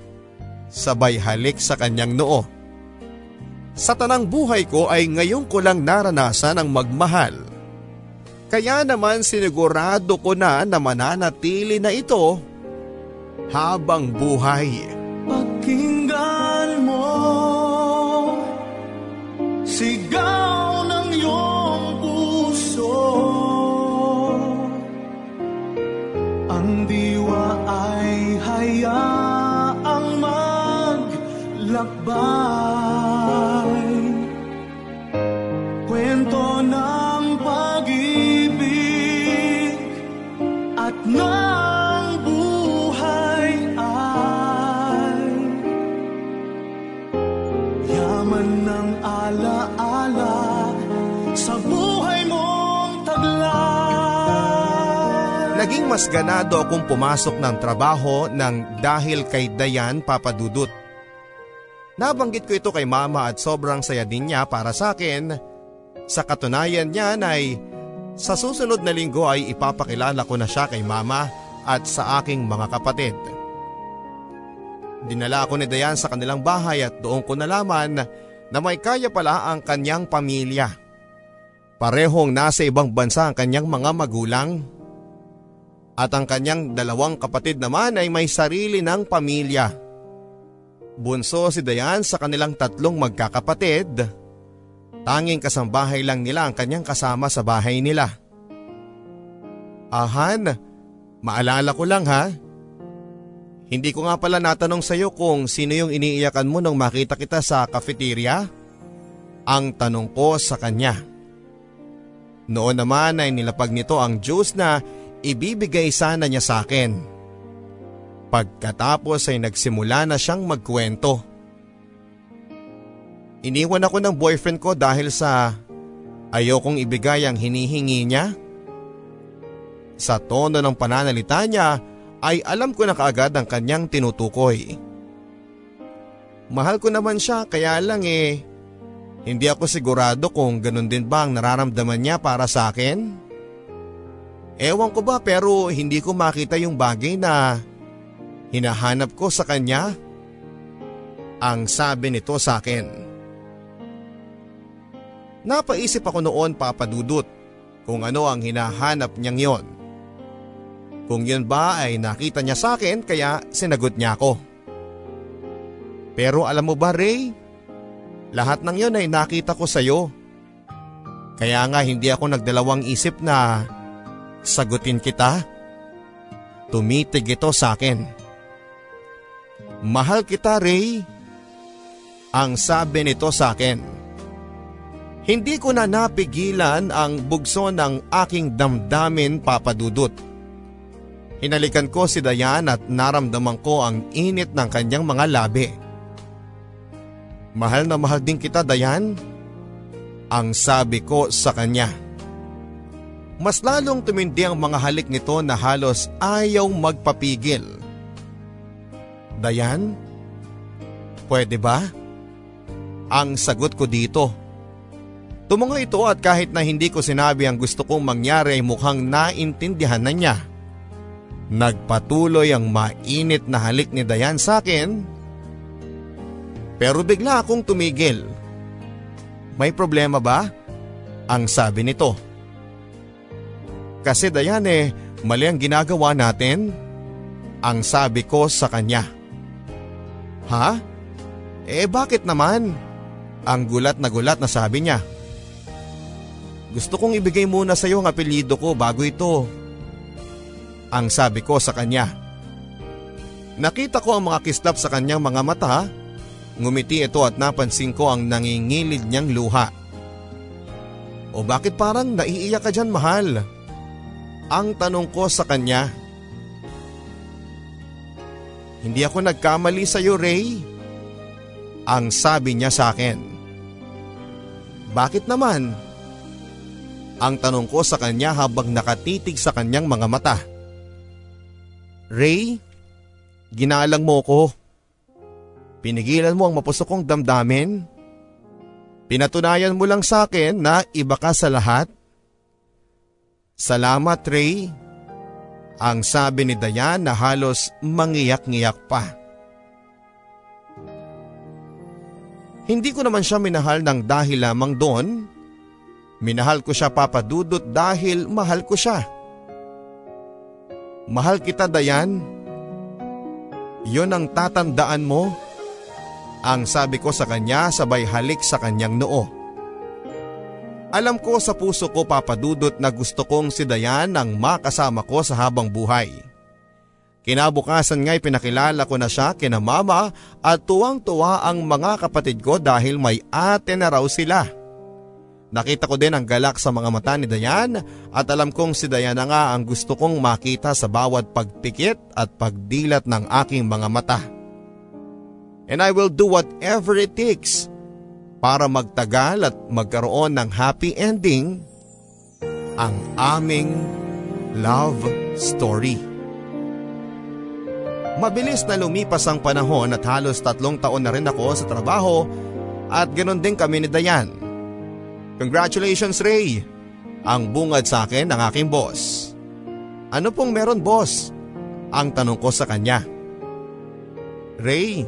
Sabay halik sa kanyang noo. Sa tanang buhay ko ay ngayon ko lang naranasan ang magmahal kaya naman sinigurado ko na na mananatili na ito habang buhay. Pakinggan mo Sigaw ng iyong puso Ang diwa ay hayaang maglakbay Kwento ng pag-ibig at ng buhay ay Yaman ng alaala sa buhay mong taglay Naging mas ganado akong pumasok ng trabaho ng dahil kay Dayan Papadudut. Nabanggit ko ito kay mama at sobrang saya din niya para sa akin. Sa katunayan niyan ay sa susunod na linggo ay ipapakilala ko na siya kay mama at sa aking mga kapatid. Dinala ako ni Dayan sa kanilang bahay at doon ko nalaman na may kaya pala ang kanyang pamilya. Parehong nasa ibang bansa ang kanyang mga magulang. At ang kanyang dalawang kapatid naman ay may sarili ng pamilya. Bunso si Dayan sa kanilang tatlong magkakapatid. Tanging kasambahay lang nila ang kanyang kasama sa bahay nila. Ahan, maalala ko lang ha. Hindi ko nga pala natanong sa iyo kung sino yung iniiyakan mo nung makita kita sa cafeteria. Ang tanong ko sa kanya. Noon naman ay nilapag nito ang juice na ibibigay sana niya sa akin. Pagkatapos ay nagsimula na siyang magkwento. Iniwan ako ng boyfriend ko dahil sa ayokong ibigay ang hinihingi niya. Sa tono ng pananalita niya ay alam ko na kaagad ang kanyang tinutukoy. Mahal ko naman siya kaya lang eh, hindi ako sigurado kung ganun din ba ang nararamdaman niya para sa akin. Ewan ko ba pero hindi ko makita yung bagay na hinahanap ko sa kanya? Ang sabi nito sa akin. Napaisip ako noon papadudot kung ano ang hinahanap niyang yon. Kung yun ba ay nakita niya sa akin kaya sinagot niya ako. Pero alam mo ba Ray, lahat ng yun ay nakita ko sa iyo. Kaya nga hindi ako nagdalawang isip na sagutin kita. Tumitig ito sa akin. Mahal kita Ray. Ang sabi nito sa akin. Hindi ko na napigilan ang bugso ng aking damdamin papadudot. Hinalikan ko si Dayan at naramdaman ko ang init ng kanyang mga labi. Mahal na mahal din kita Dayan. Ang sabi ko sa kanya. Mas lalong tumindi ang mga halik nito na halos ayaw magpapigil. Dayan, pwede ba? Ang sagot ko dito. Tumungo ito at kahit na hindi ko sinabi ang gusto kong mangyari ay mukhang naintindihan na niya. Nagpatuloy ang mainit na halik ni Dayan sa akin. Pero bigla akong tumigil. May problema ba? Ang sabi nito. Kasi Dayan eh, mali ang ginagawa natin. Ang sabi ko sa kanya. Ha? Eh bakit naman? Ang gulat na gulat na sabi niya. Gusto kong ibigay muna sa iyo ang apelyido ko bago ito ang sabi ko sa kanya. Nakita ko ang mga kislap sa kanyang mga mata, ngumiti ito at napansin ko ang nangingilid niyang luha. O bakit parang naiiyak ka dyan mahal? Ang tanong ko sa kanya. Hindi ako nagkamali sa iyo Ray. Ang sabi niya sa akin. Bakit naman? Ang tanong ko sa kanya habang nakatitig sa kanyang mga mata. Ray, ginalang mo ko. Pinigilan mo ang mapusok kong damdamin. Pinatunayan mo lang sa akin na iba ka sa lahat. Salamat Ray. Ang sabi ni Dayan na halos mangiyak-ngiyak pa. Hindi ko naman siya minahal ng dahil lamang doon. Minahal ko siya papadudot dahil mahal ko siya. Mahal kita Dayan. Yon ang tatandaan mo. Ang sabi ko sa kanya sabay halik sa kanyang noo. Alam ko sa puso ko papadudot na gusto kong si Dayan ang makasama ko sa habang buhay. Kinabukasan nga'y pinakilala ko na siya kina mama at tuwang-tuwa ang mga kapatid ko dahil may ate na raw sila. Nakita ko din ang galak sa mga mata ni Dayan at alam kong si Dayan na nga ang gusto kong makita sa bawat pagpikit at pagdilat ng aking mga mata. And I will do whatever it takes para magtagal at magkaroon ng happy ending ang aming love story. Mabilis na lumipas ang panahon at halos tatlong taon na rin ako sa trabaho at ganoon din kami ni Dayan. Congratulations Ray! Ang bungad sa akin ng aking boss. Ano pong meron boss? Ang tanong ko sa kanya. Ray,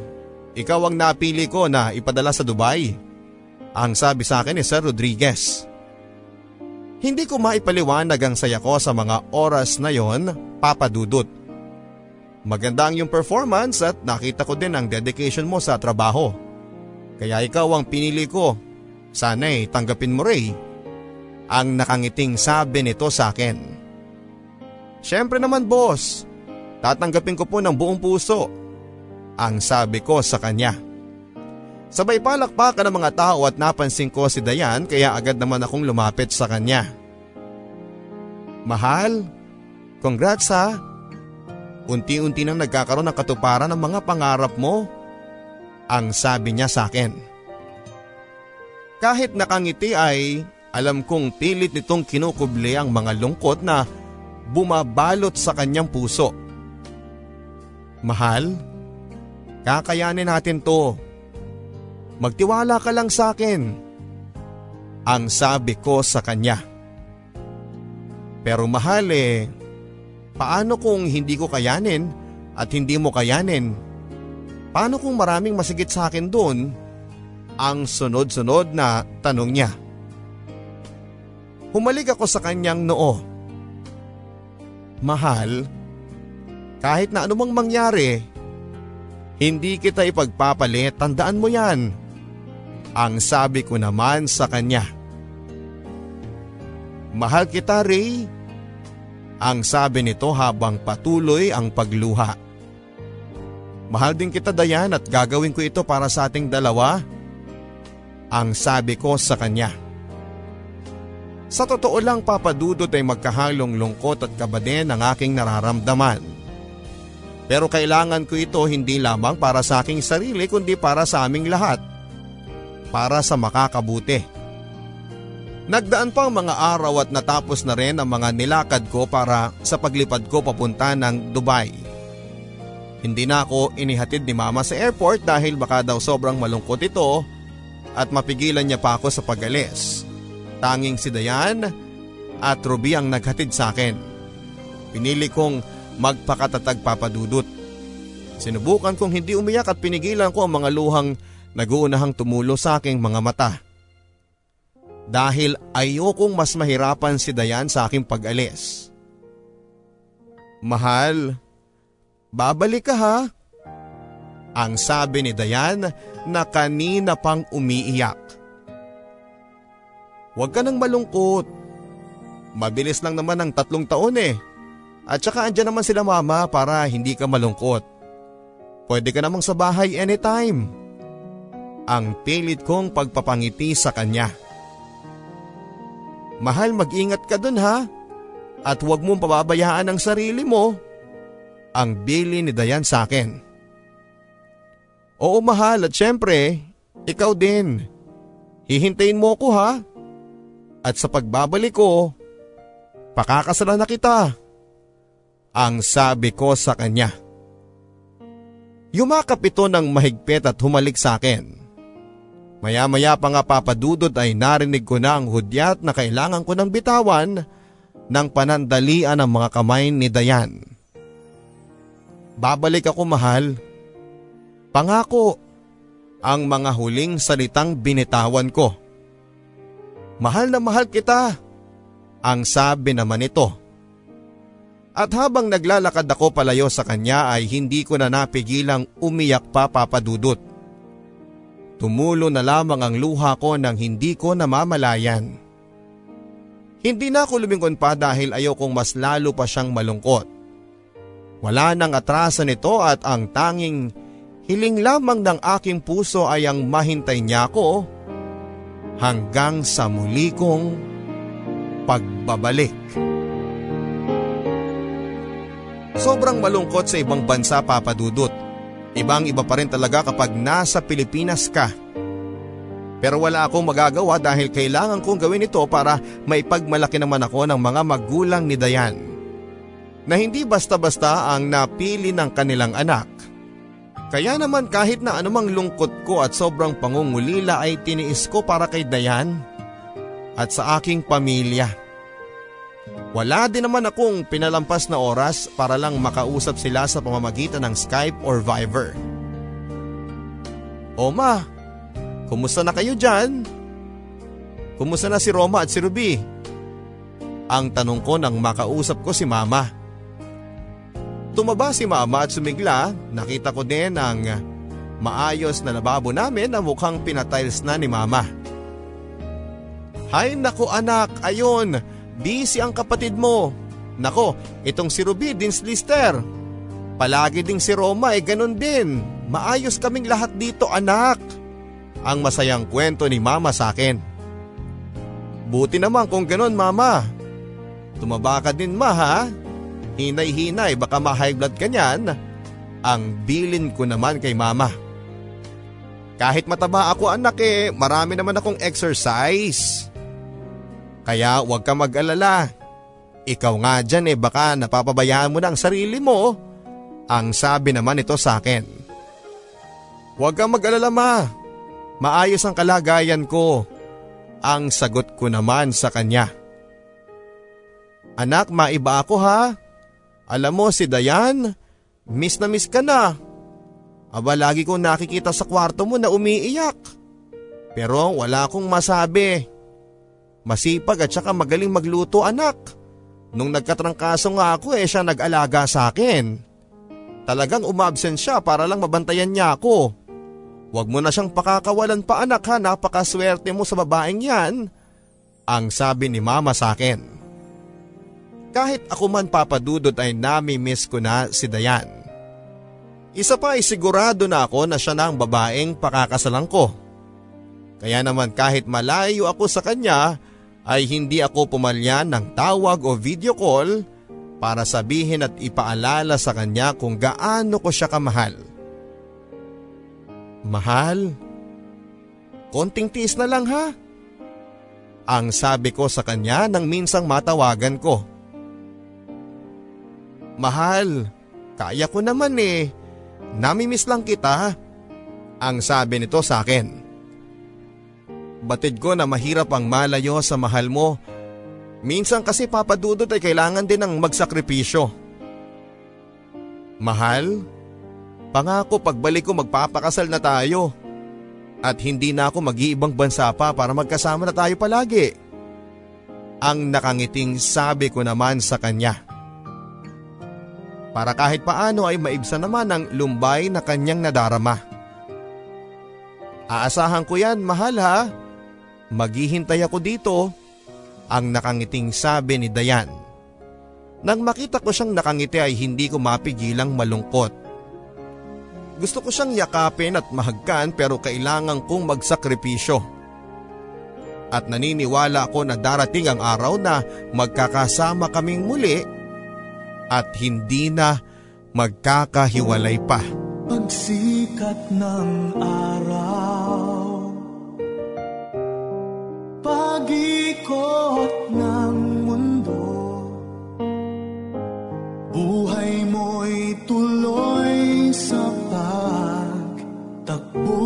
ikaw ang napili ko na ipadala sa Dubai. Ang sabi sa akin ni Sir Rodriguez. Hindi ko maipaliwanag ang saya ko sa mga oras na yon, papadudot. Maganda ang iyong performance at nakita ko din ang dedication mo sa trabaho. Kaya ikaw ang pinili ko Sana'y tanggapin mo Ray. Ang nakangiting sabi nito sa akin. Siyempre naman boss, tatanggapin ko po ng buong puso. Ang sabi ko sa kanya. Sabay palakpakan ng mga tao at napansin ko si Dayan kaya agad naman akong lumapit sa kanya. Mahal, congrats ha. Unti-unti nang nagkakaroon ng katuparan ng mga pangarap mo. Ang sabi niya sa akin. Kahit nakangiti ay alam kong pilit nitong kinukubli ang mga lungkot na bumabalot sa kanyang puso. Mahal, kakayanin natin to. Magtiwala ka lang sa akin. Ang sabi ko sa kanya. Pero mahal eh, paano kung hindi ko kayanin at hindi mo kayanin? Paano kung maraming masigit sa akin doon ang sunod-sunod na tanong niya. Humalik ako sa kanyang noo. Mahal, Kahit na anumang mangyari, hindi kita ipagpapalit, tandaan mo yan. Ang sabi ko naman sa kanya. Mahal kita Ray. Ang sabi nito habang patuloy ang pagluha. Mahal din kita Dayan at gagawin ko ito para sa ating dalawa. Ang sabi ko sa kanya. Sa totoo lang papadudot ay magkahalong lungkot at kabadin ang aking nararamdaman. Pero kailangan ko ito hindi lamang para sa aking sarili kundi para sa aming lahat. Para sa makakabuti. Nagdaan pa ang mga araw at natapos na rin ang mga nilakad ko para sa paglipad ko papunta ng Dubai. Hindi na ako inihatid ni mama sa airport dahil baka daw sobrang malungkot ito at mapigilan niya pa ako sa pagalis. Tanging si Dayan at Ruby ang naghatid sa akin. Pinili kong magpakatatag papadudot. Sinubukan kong hindi umiyak at pinigilan ko ang mga luhang naguunahang tumulo sa aking mga mata. Dahil ayokong mas mahirapan si Dayan sa aking pag-alis. Mahal, babalik ka ha? Ang sabi ni Dayan na kanina pang umiiyak. Huwag ka nang malungkot. Mabilis lang naman ang tatlong taon eh. At saka andyan naman sila mama para hindi ka malungkot. Pwede ka namang sa bahay anytime. Ang pilit kong pagpapangiti sa kanya. Mahal mag-ingat ka dun ha. At huwag mong pababayaan ang sarili mo. Ang bili ni Dayan sa akin. Oo mahal at syempre, ikaw din. Hihintayin mo ko ha. At sa pagbabalik ko, pakakasalan na kita. Ang sabi ko sa kanya. Yumakap ito ng mahigpit at humalik sa akin. Maya-maya pa nga papadudod ay narinig ko na ang hudyat na kailangan ko ng bitawan ng panandalian ng mga kamay ni Dayan. Babalik ako mahal. Pangako ang mga huling salitang binitawan ko. Mahal na mahal kita. Ang sabi naman nito. At habang naglalakad ako palayo sa kanya ay hindi ko na napigilang umiyak pa papadudot. Tumulo na lamang ang luha ko nang hindi ko namamalayan. Hindi na ako lumingon pa dahil ayokong mas lalo pa siyang malungkot. Wala nang atrasan nito at ang tanging hiling lamang ng aking puso ay ang mahintay niya ako hanggang sa muli kong pagbabalik. Sobrang malungkot sa ibang bansa papadudot. Ibang iba pa rin talaga kapag nasa Pilipinas ka. Pero wala akong magagawa dahil kailangan kong gawin ito para maipagmalaki naman ako ng mga magulang ni Dayan. Na hindi basta-basta ang napili ng kanilang anak kaya naman kahit na anumang lungkot ko at sobrang pangungulila ay tiniis ko para kay Dayan at sa aking pamilya. Wala din naman akong pinalampas na oras para lang makausap sila sa pamamagitan ng Skype or Viber. O ma, kumusta na kayo dyan? Kumusta na si Roma at si Ruby? Ang tanong ko nang makausap ko si mama. Tumaba si mama at sumigla, nakita ko din ang maayos na lababo namin na mukhang pinatiles na ni mama. Hay nako anak, ayon, busy ang kapatid mo. Nako, itong si Ruby din Lister. Palagi ding si Roma eh, ganun din. Maayos kaming lahat dito anak. Ang masayang kwento ni mama sa akin. Buti naman kung ganun mama. Tumaba ka din ma ha? Hinay-hinay baka ma-high blood ka niyan. Ang bilin ko naman kay mama. Kahit mataba ako anak eh, marami naman akong exercise. Kaya huwag ka mag-alala. Ikaw nga dyan eh baka napapabayaan mo na ang sarili mo. Ang sabi naman ito sa akin. Huwag kang mag-alala ma. Maayos ang kalagayan ko. Ang sagot ko naman sa kanya. Anak, maiba ako ha. Alam mo si Dayan, miss na miss ka na. Aba lagi kong nakikita sa kwarto mo na umiiyak. Pero wala akong masabi. Masipag at saka magaling magluto anak. Nung nagkatrangkaso nga ako eh siya nag-alaga sa akin. Talagang umabsent siya para lang mabantayan niya ako. Huwag mo na siyang pakakawalan pa anak ha, napakaswerte mo sa babaeng yan. Ang sabi ni mama sa akin. Kahit ako man papadudot ay nami-miss ko na si Dayan. Isa pa ay sigurado na ako na siya na ang babaeng pakakasalan ko. Kaya naman kahit malayo ako sa kanya ay hindi ako pumalyan ng tawag o video call para sabihin at ipaalala sa kanya kung gaano ko siya kamahal. Mahal? Konting tiis na lang ha? Ang sabi ko sa kanya nang minsang matawagan ko. Mahal, kaya ko naman eh. Namimiss lang kita. Ang sabi nito sa akin. Batid ko na mahirap ang malayo sa mahal mo. Minsan kasi papadudot ay kailangan din ng magsakripisyo. Mahal, pangako pagbalik ko magpapakasal na tayo. At hindi na ako mag-iibang bansa pa para magkasama na tayo palagi. Ang nakangiting sabi ko naman sa kanya. Para kahit paano ay maibsa naman ang lumbay na kanyang nadarama. Aasahan ko yan, mahal ha. Maghihintay ako dito. Ang nakangiting sabi ni Dayan. Nang makita ko siyang nakangiti ay hindi ko mapigilang malungkot. Gusto ko siyang yakapin at mahagkan pero kailangan kong magsakripisyo. At naniniwala ako na darating ang araw na magkakasama kaming muli at hindi na magkakahiwalay pa. Pagsikat ng araw Pag-ikot ng mundo Buhay mo'y tuloy sa pagtakbo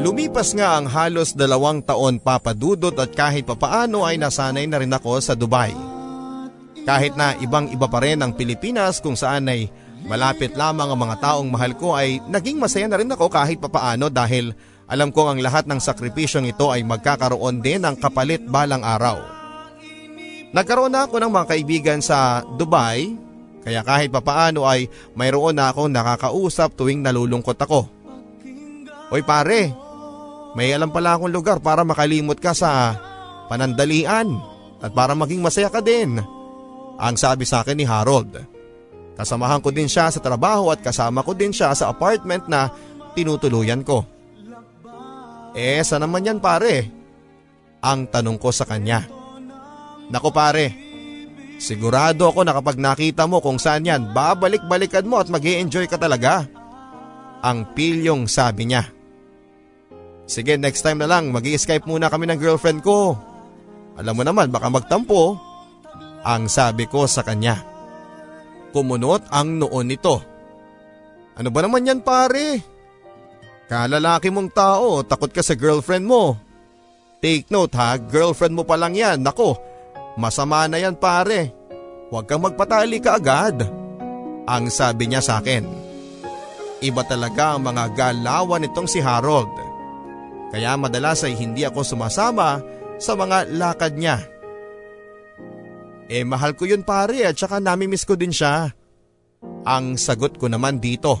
Lumipas nga ang halos dalawang taon papadudot at kahit papaano ay nasanay na rin ako sa Dubai. Kahit na ibang iba pa rin ang Pilipinas kung saan ay malapit lamang ang mga taong mahal ko ay naging masaya na rin ako kahit papaano dahil alam kong ang lahat ng sakripisyong ito ay magkakaroon din ng kapalit balang araw. Nagkaroon na ako ng mga kaibigan sa Dubai kaya kahit papaano ay mayroon na akong nakakausap tuwing nalulungkot ako. Oy pare, may alam pala akong lugar para makalimot ka sa panandalian at para maging masaya ka din. Ang sabi sa akin ni Harold. Kasamahan ko din siya sa trabaho at kasama ko din siya sa apartment na tinutuluyan ko. Eh, saan naman yan pare? Ang tanong ko sa kanya. Nako pare, sigurado ako na kapag nakita mo kung saan yan, babalik-balikan mo at mag enjoy ka talaga. Ang pilyong sabi niya. Sige, next time na lang, mag skype muna kami ng girlfriend ko. Alam mo naman, baka magtampo. Ang sabi ko sa kanya. Kumunot ang noon nito. Ano ba naman yan pare? Kalalaki mong tao, takot ka sa girlfriend mo. Take note ha, girlfriend mo pa lang yan. Nako, masama na yan pare. Huwag kang magpatali ka agad. Ang sabi niya sa akin. Iba talaga ang mga galawan nitong si Harold. Kaya madalas ay hindi ako sumasama sa mga lakad niya. Eh mahal ko yun pare at saka namimiss ko din siya. Ang sagot ko naman dito.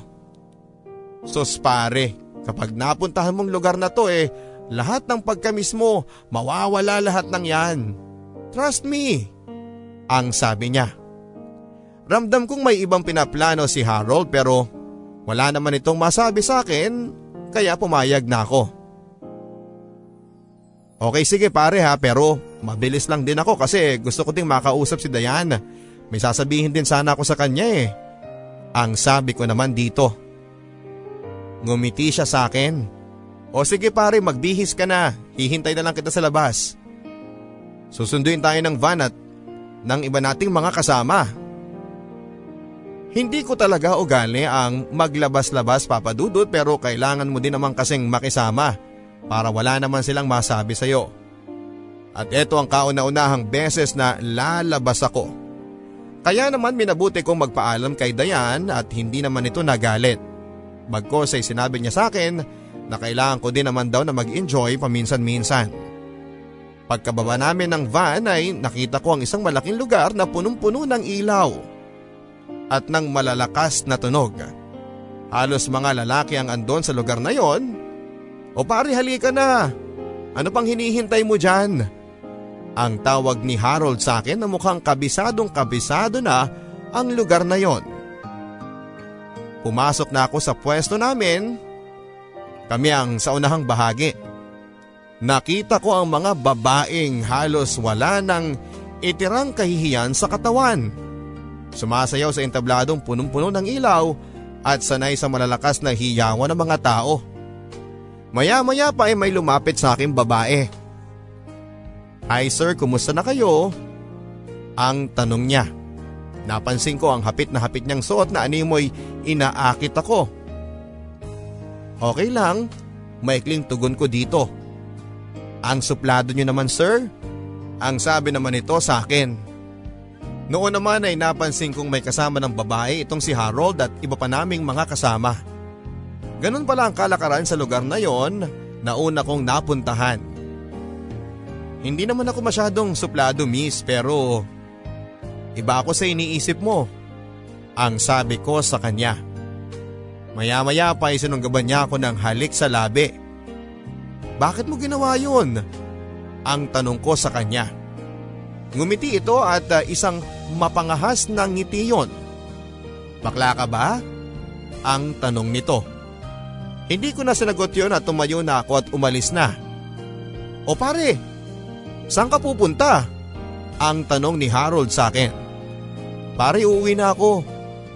Sus pare, kapag napuntahan mong lugar na to eh, lahat ng pagkamis mo, mawawala lahat ng yan. Trust me. Ang sabi niya. Ramdam kong may ibang pinaplano si Harold pero wala naman itong masabi sa akin kaya pumayag na ako. Okay sige pare ha pero mabilis lang din ako kasi gusto ko ding makausap si Diana. May sasabihin din sana ako sa kanya eh. Ang sabi ko naman dito. Ngumiti siya sa akin. O sige pare magbihis ka na, hihintay na lang kita sa labas. Susunduin tayo ng van at ng iba nating mga kasama. Hindi ko talaga ugali ang maglabas-labas papadudot pero kailangan mo din naman kasing makisama para wala naman silang masabi sa'yo. At ito ang kauna-unahang beses na lalabas ako. Kaya naman minabuti kong magpaalam kay Dayan at hindi naman ito nagalit. Bagkos ay sinabi niya sa akin na kailangan ko din naman daw na mag-enjoy paminsan-minsan. Pagkababa namin ng van ay nakita ko ang isang malaking lugar na punong-puno ng ilaw. at ng malalakas na tunog. Halos mga lalaki ang andon sa lugar na yon. O pare halika na, ano pang hinihintay mo dyan? Ang tawag ni Harold sa akin na mukhang kabisadong kabisado na ang lugar na yon. Pumasok na ako sa pwesto namin. Kami ang sa unahang bahagi. Nakita ko ang mga babaeng halos wala ng itirang kahihiyan sa katawan. Sumasayaw sa entabladong punong-puno ng ilaw at sanay sa malalakas na hiyawan ng mga tao. Maya-maya pa ay may lumapit sa aking babae. Hi sir, kumusta na kayo? Ang tanong niya. Napansin ko ang hapit na hapit niyang suot na animoy inaakit ako. Okay lang, maikling tugon ko dito. Ang suplado niyo naman sir? Ang sabi naman ito sa akin. Noon naman ay napansin kong may kasama ng babae itong si Harold at iba pa naming mga kasama. Ganun pala ang kalakaran sa lugar na yon na una kong napuntahan. Hindi naman ako masyadong suplado miss pero iba ako sa iniisip mo. Ang sabi ko sa kanya. Maya-maya pa isinunggaban niya ako ng halik sa labi. Bakit mo ginawa yun? Ang tanong ko sa kanya. Ngumiti ito at uh, isang mapangahas na ngiti yon. Bakla ka ba? Ang tanong nito. Hindi ko na sinagot yon at tumayo na ako at umalis na. O pare, saan ka pupunta? Ang tanong ni Harold sa akin. Pare uuwi na ako.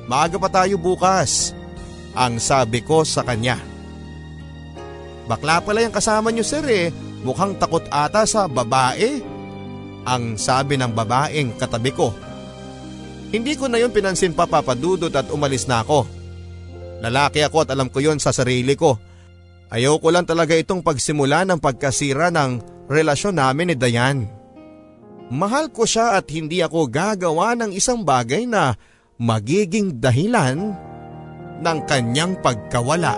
Maaga pa tayo bukas. Ang sabi ko sa kanya. Bakla pala yung kasama niyo sir eh. Mukhang takot ata sa babae. Ang sabi ng babaeng katabi ko. Hindi ko na yun pinansin pa papadudot at umalis na ako. Lalaki ako at alam ko yon sa sarili ko. Ayoko lang talaga itong pagsimula ng pagkasira ng relasyon namin ni Dayan. Mahal ko siya at hindi ako gagawa ng isang bagay na magiging dahilan ng kanyang pagkawala.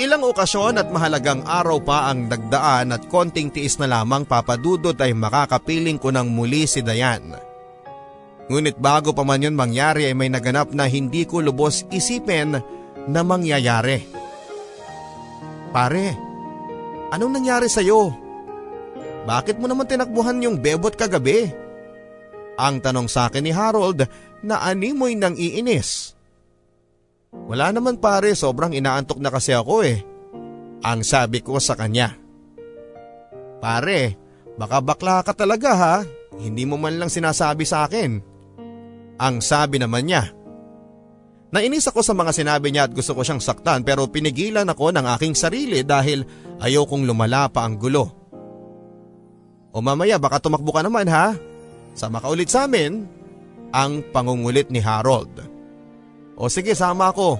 Ilang okasyon at mahalagang araw pa ang nagdaan at konting tiis na lamang papadudot ay makakapiling ko ng muli si Dayan. Ngunit bago pa man yun mangyari ay may naganap na hindi ko lubos isipin na mangyayari. Pare, anong nangyari sa'yo? Bakit mo naman tinakbuhan yung bebot kagabi? Ang tanong sa akin ni Harold na animoy nang iinis. Wala naman pare, sobrang inaantok na kasi ako eh. Ang sabi ko sa kanya. Pare, baka bakla ka talaga ha, hindi mo man lang sinasabi sa akin. Ang sabi naman niya. Nainis ako sa mga sinabi niya at gusto ko siyang saktan pero pinigilan ako ng aking sarili dahil ayokong lumala pa ang gulo. O mamaya baka tumakbo ka naman ha? Sama ka ulit sa amin? Ang pangungulit ni Harold. O sige sama ako.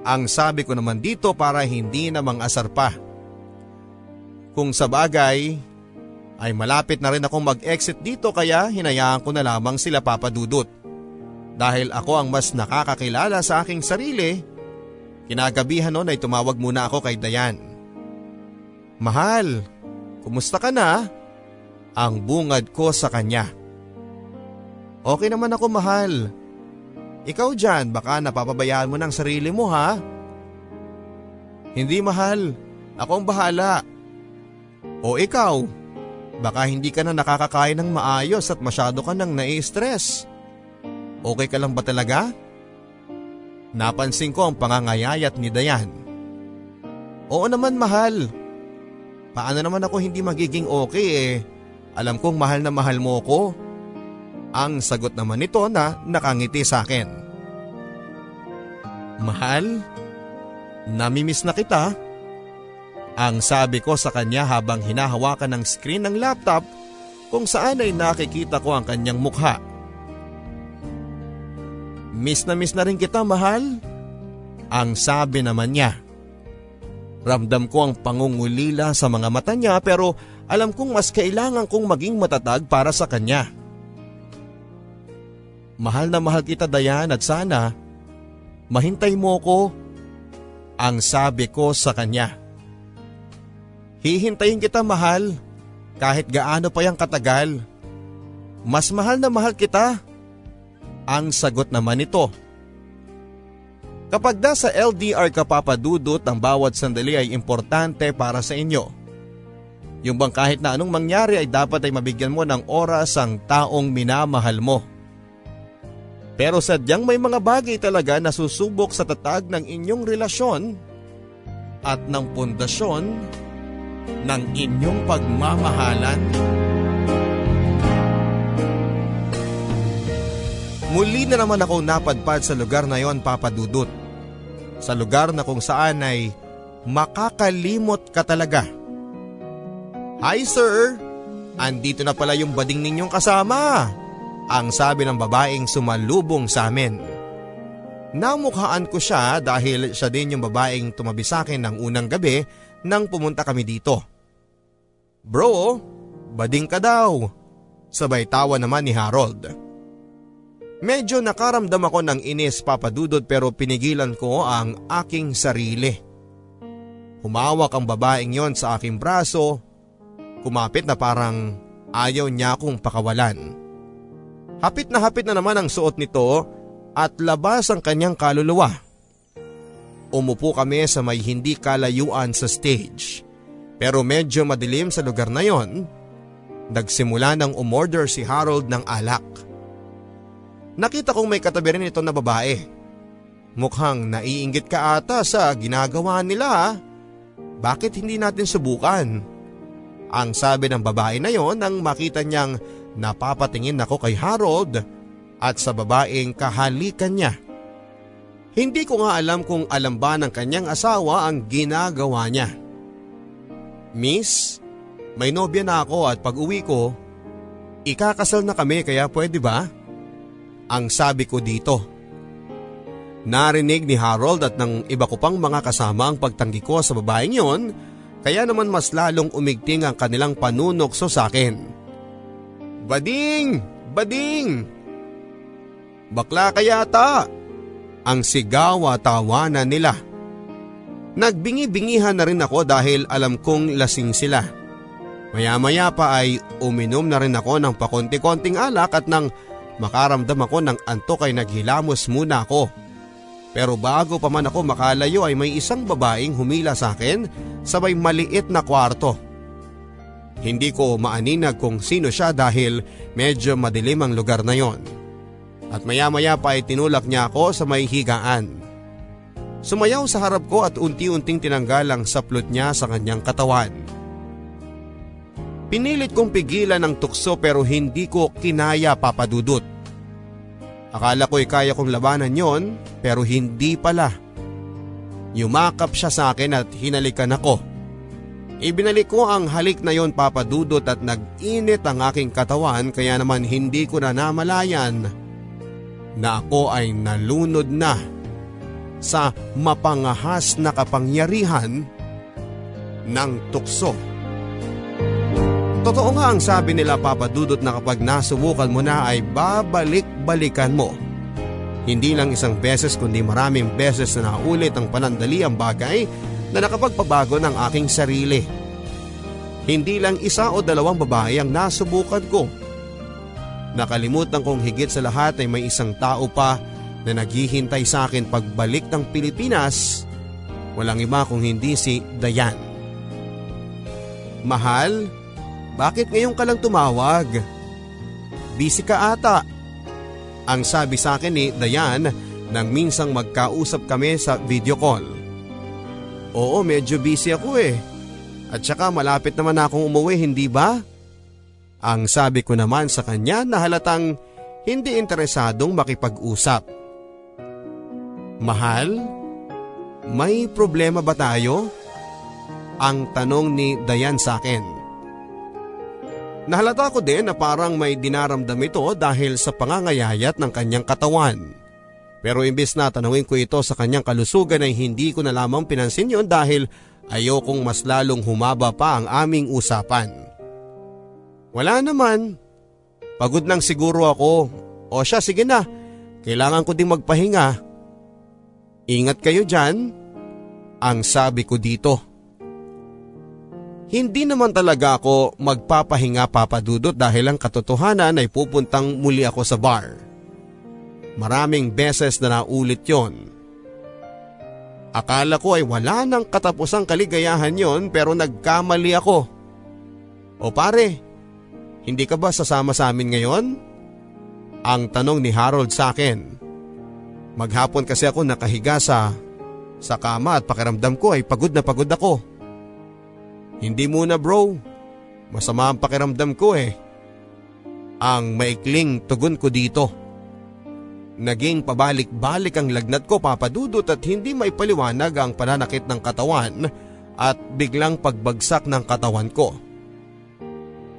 Ang sabi ko naman dito para hindi namang asar pa. Kung sa bagay, ay malapit na rin akong mag-exit dito kaya hinayaan ko na lamang sila papadudot. Dahil ako ang mas nakakakilala sa aking sarili, kinagabihan noon ay tumawag muna ako kay Dayan. Mahal, kumusta ka na? Ang bungad ko sa kanya. Okay naman ako mahal. Ikaw dyan, baka napapabayaan mo ng sarili mo ha? Hindi mahal, ako ang bahala. O ikaw, Baka hindi ka na nakakakain ng maayos at masyado ka nang nai-stress. Okay ka lang ba talaga? Napansin ko ang pangangayayat ni Dayan. Oo naman mahal. Paano naman ako hindi magiging okay eh? Alam kong mahal na mahal mo ko. Ang sagot naman nito na nakangiti sa akin. Mahal? Namimiss na kita? Ang sabi ko sa kanya habang hinahawakan ng screen ng laptop kung saan ay nakikita ko ang kanyang mukha. Miss na miss na rin kita mahal. Ang sabi naman niya. Ramdam ko ang pangungulila sa mga mata niya pero alam kong mas kailangan kong maging matatag para sa kanya. Mahal na mahal kita Dayan at sana mahintay mo ko. Ang sabi ko sa kanya. Hihintayin kita mahal, kahit gaano pa yung katagal. Mas mahal na mahal kita. Ang sagot naman nito. Kapag nasa LDR ka papadudot, ang bawat sandali ay importante para sa inyo. Yung bang kahit na anong mangyari ay dapat ay mabigyan mo ng oras ang taong minamahal mo. Pero sadyang may mga bagay talaga na susubok sa tatag ng inyong relasyon at ng pundasyon ng inyong pagmamahalan. Muli na naman ako napadpad sa lugar na yon papadudot. Sa lugar na kung saan ay makakalimot ka talaga. Hi sir! Andito na pala yung bading ninyong kasama. Ang sabi ng babaeng sumalubong sa amin. Namukhaan ko siya dahil siya din yung babaeng tumabi sa akin ng unang gabi nang pumunta kami dito. Bro, bading ka daw. Sabay tawa naman ni Harold. Medyo nakaramdam ako ng inis papadudod pero pinigilan ko ang aking sarili. Humawak ang babaeng yon sa aking braso, kumapit na parang ayaw niya akong pakawalan. Hapit na hapit na naman ang suot nito at labas ang kanyang kaluluwa. Umupo kami sa may hindi kalayuan sa stage. Pero medyo madilim sa lugar na yon. Nagsimula ng umorder si Harold ng alak. Nakita kong may katabi rin ito na babae. Mukhang naiinggit ka ata sa ginagawa nila. Bakit hindi natin subukan? Ang sabi ng babae na yon nang makita niyang napapatingin ako kay Harold at sa babaeng kahalikan niya. Hindi ko nga alam kung alam ba ng kanyang asawa ang ginagawa niya. Miss, may nobya na ako at pag uwi ko, ikakasal na kami kaya pwede ba? Ang sabi ko dito. Narinig ni Harold at ng iba ko pang mga kasama ang pagtanggi ko sa babaeng yon, kaya naman mas lalong umigting ang kanilang panunokso sa akin. Bading! Bading! Bakla kaya ta! Ang sigawa tawanan nila. Nagbingi-bingihan na rin ako dahil alam kong lasing sila. Maya-maya pa ay uminom na rin ako ng pakonti-konting alak at nang Makaramdam ako ng antok ay naghilamos muna ako. Pero bago pa man ako makalayo ay may isang babaeng humila sa akin sa may maliit na kwarto. Hindi ko maaninag kung sino siya dahil medyo madilim ang lugar na yon. At maya maya pa ay tinulak niya ako sa may higaan. Sumayaw sa harap ko at unti-unting tinanggal ang saplot niya sa kanyang katawan. Pinilit kong pigilan ang tukso pero hindi ko kinaya papadudot. Akala ko'y kaya kong labanan yon pero hindi pala. Yumakap siya sa akin at hinalikan ako. Ibinalik ko ang halik na yon papadudot at nag-init ang aking katawan kaya naman hindi ko na namalayan na ako ay nalunod na sa mapangahas na kapangyarihan ng tukso. Totoo nga ang sabi nila Papa Dudot na kapag nasubukan mo na ay babalik-balikan mo. Hindi lang isang beses kundi maraming beses na naulit ang panandali ang bagay na nakapagpabago ng aking sarili. Hindi lang isa o dalawang babae ang nasubukan ko. Nakalimutan kong higit sa lahat ay may isang tao pa na naghihintay sa akin pagbalik ng Pilipinas. Walang iba kung hindi si Dayan. Mahal, bakit ngayon ka lang tumawag? Busy ka ata. Ang sabi sa akin ni Dayan nang minsang magkausap kami sa video call. Oo, medyo busy ako eh. At saka malapit naman akong umuwi, hindi ba? Ang sabi ko naman sa kanya na halatang hindi interesadong makipag-usap. Mahal, may problema ba tayo? Ang tanong ni Dayan sa akin. Nahalata ko din na parang may dinaramdam ito dahil sa pangangayayat ng kanyang katawan. Pero imbis na tanawin ko ito sa kanyang kalusugan ay hindi ko na lamang pinansin yon dahil ayokong mas lalong humaba pa ang aming usapan. Wala naman. Pagod lang siguro ako. O siya, sige na. Kailangan ko ding magpahinga. Ingat kayo dyan. Ang sabi ko dito. Hindi naman talaga ako magpapahinga papadudot dahil ang katotohanan ay pupuntang muli ako sa bar. Maraming beses na naulit yon. Akala ko ay wala nang katapusang kaligayahan yon pero nagkamali ako. O pare, hindi ka ba sasama sa amin ngayon? Ang tanong ni Harold sa akin. Maghapon kasi ako nakahiga sa, sa kama at pakiramdam ko ay pagod na pagod ako. Hindi muna bro. Masama ang pakiramdam ko eh. Ang maikling tugon ko dito. Naging pabalik-balik ang lagnat ko papadudot at hindi may paliwanag ang pananakit ng katawan at biglang pagbagsak ng katawan ko.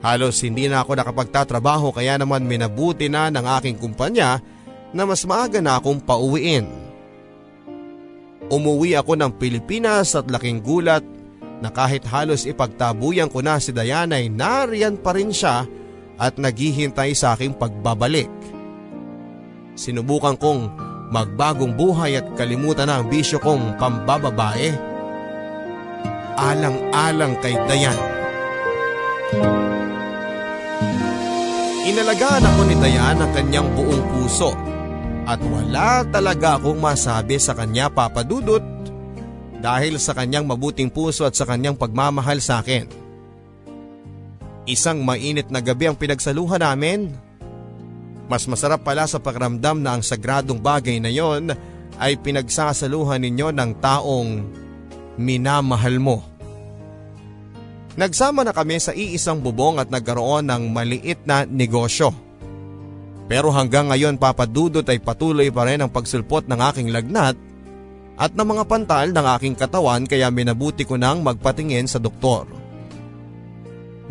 Halos hindi na ako nakapagtatrabaho kaya naman minabuti na ng aking kumpanya na mas maaga na akong pauwiin. Umuwi ako ng Pilipinas at laking gulat na kahit halos ipagtabuyan ko na si Diana ay nariyan pa rin siya at naghihintay sa aking pagbabalik. Sinubukan kong magbagong buhay at kalimutan na ang bisyo kong pambababae. Alang-alang kay Dayan. Inalagaan ako ni Dayan ang kanyang buong puso at wala talaga akong masabi sa kanya papadudot dahil sa kanyang mabuting puso at sa kanyang pagmamahal sa akin. Isang mainit na gabi ang pinagsaluhan namin. Mas masarap pala sa pakiramdam na ang sagradong bagay na yon ay pinagsasaluhan ninyo ng taong minamahal mo. Nagsama na kami sa iisang bubong at nagkaroon ng maliit na negosyo. Pero hanggang ngayon papadudot ay patuloy pa rin ang pagsulpot ng aking lagnat at ng mga pantal ng aking katawan kaya minabuti ko nang magpatingin sa doktor.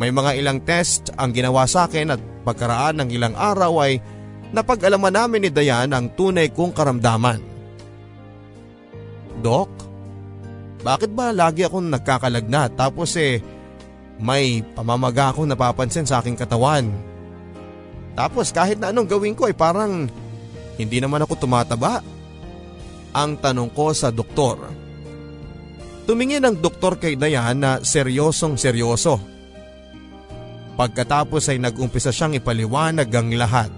May mga ilang test ang ginawa sa akin at pagkaraan ng ilang araw ay napag-alaman namin ni Dayan ang tunay kong karamdaman. Dok, bakit ba lagi akong nagkakalagnat tapos eh may pamamaga akong napapansin sa aking katawan? Tapos kahit na anong gawin ko ay parang hindi naman ako tumataba ang tanong ko sa doktor. Tumingin ang doktor kay Dayan na seryosong seryoso. Pagkatapos ay nag-umpisa siyang ipaliwanag ang lahat.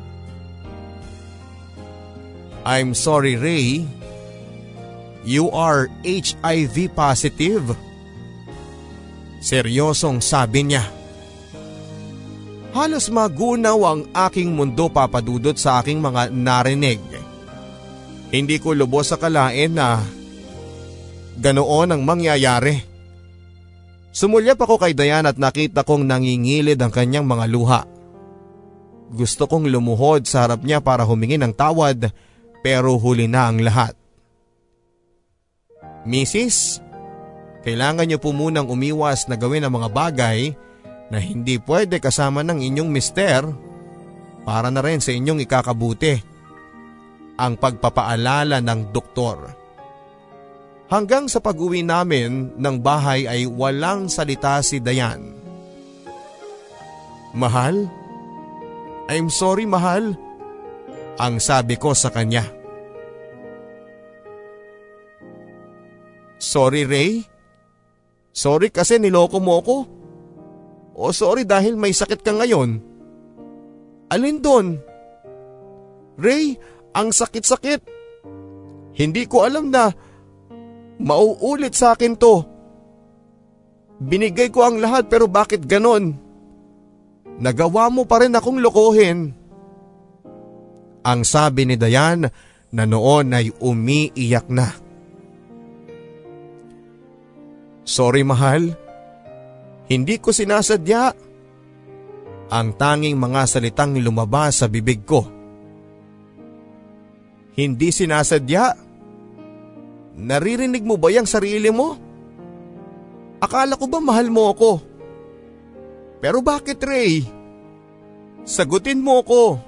I'm sorry Ray, you are HIV positive. Seryosong sabi niya. Halos magunaw ang aking mundo papadudot sa aking mga narinig. Hindi ko lubos sa kalain na ganoon ang mangyayari. Sumulyap ako kay Dayan at nakita kong nangingilid ang kanyang mga luha. Gusto kong lumuhod sa harap niya para humingi ng tawad pero huli na ang lahat. Mrs., kailangan niyo po munang umiwas na gawin ang mga bagay na hindi pwede kasama ng inyong mister para na rin sa inyong ikakabuti ang pagpapaalala ng doktor. Hanggang sa pag-uwi namin ng bahay ay walang salita si Dayan. Mahal? I'm sorry mahal. Ang sabi ko sa kanya. Sorry Ray? Sorry kasi niloko mo ako? O sorry dahil may sakit ka ngayon? Alin doon? Ray, ang sakit-sakit. Hindi ko alam na mauulit sa akin to. Binigay ko ang lahat pero bakit ganon? Nagawa mo pa rin akong lokohin. Ang sabi ni Dayan na noon ay umiiyak na. Sorry mahal, hindi ko sinasadya. Ang tanging mga salitang lumabas sa bibig ko hindi sinasadya. Naririnig mo ba yung sarili mo? Akala ko ba mahal mo ako? Pero bakit Ray? Sagutin mo ko.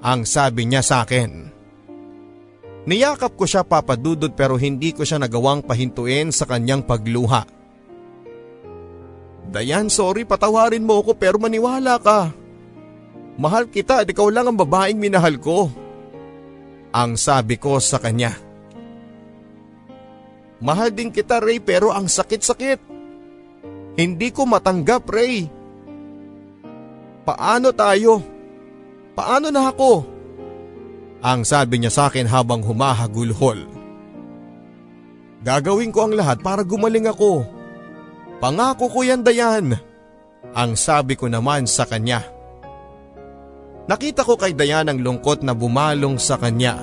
Ang sabi niya sa akin. Niyakap ko siya papadudod pero hindi ko siya nagawang pahintuin sa kanyang pagluha. Dayan, sorry patawarin mo ako pero maniwala ka. Mahal kita at ikaw lang ang babaeng minahal ko. Ang sabi ko sa kanya. Mahal din kita Ray pero ang sakit-sakit. Hindi ko matanggap, Ray. Paano tayo? Paano na ako? Ang sabi niya sa akin habang humahagulhol. Gagawin ko ang lahat para gumaling ako. Pangako ko yan, Dayan. Ang sabi ko naman sa kanya. Nakita ko kay Dayan ang lungkot na bumalong sa kanya.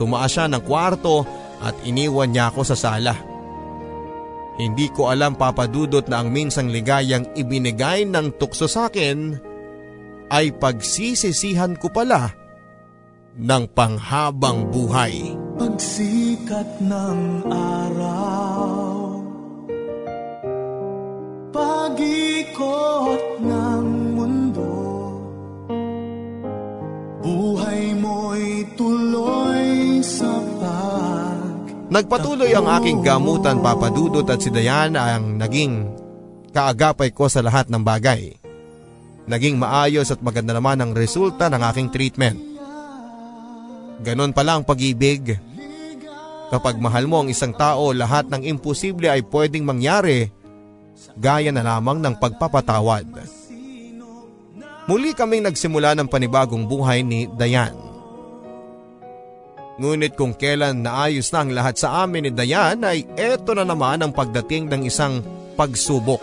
Tumaas siya ng kwarto at iniwan niya ako sa sala. Hindi ko alam papadudot na ang minsang ligayang ibinigay ng tukso sa akin ay pagsisisihan ko pala ng panghabang buhay. Pagsikat ng araw Pag-ikot tuloy sa pag Nagpatuloy ang aking gamutan papadudot at si Dayan ang naging kaagapay ko sa lahat ng bagay. Naging maayos at maganda naman ang resulta ng aking treatment. Ganon pala ang pag-ibig. Kapag mahal mo ang isang tao, lahat ng imposible ay pwedeng mangyari gaya na lamang ng pagpapatawad. Muli kaming nagsimula ng panibagong buhay ni Dayan. Ngunit kung kailan naayos na ang lahat sa amin ni Dayan ay eto na naman ang pagdating ng isang pagsubok.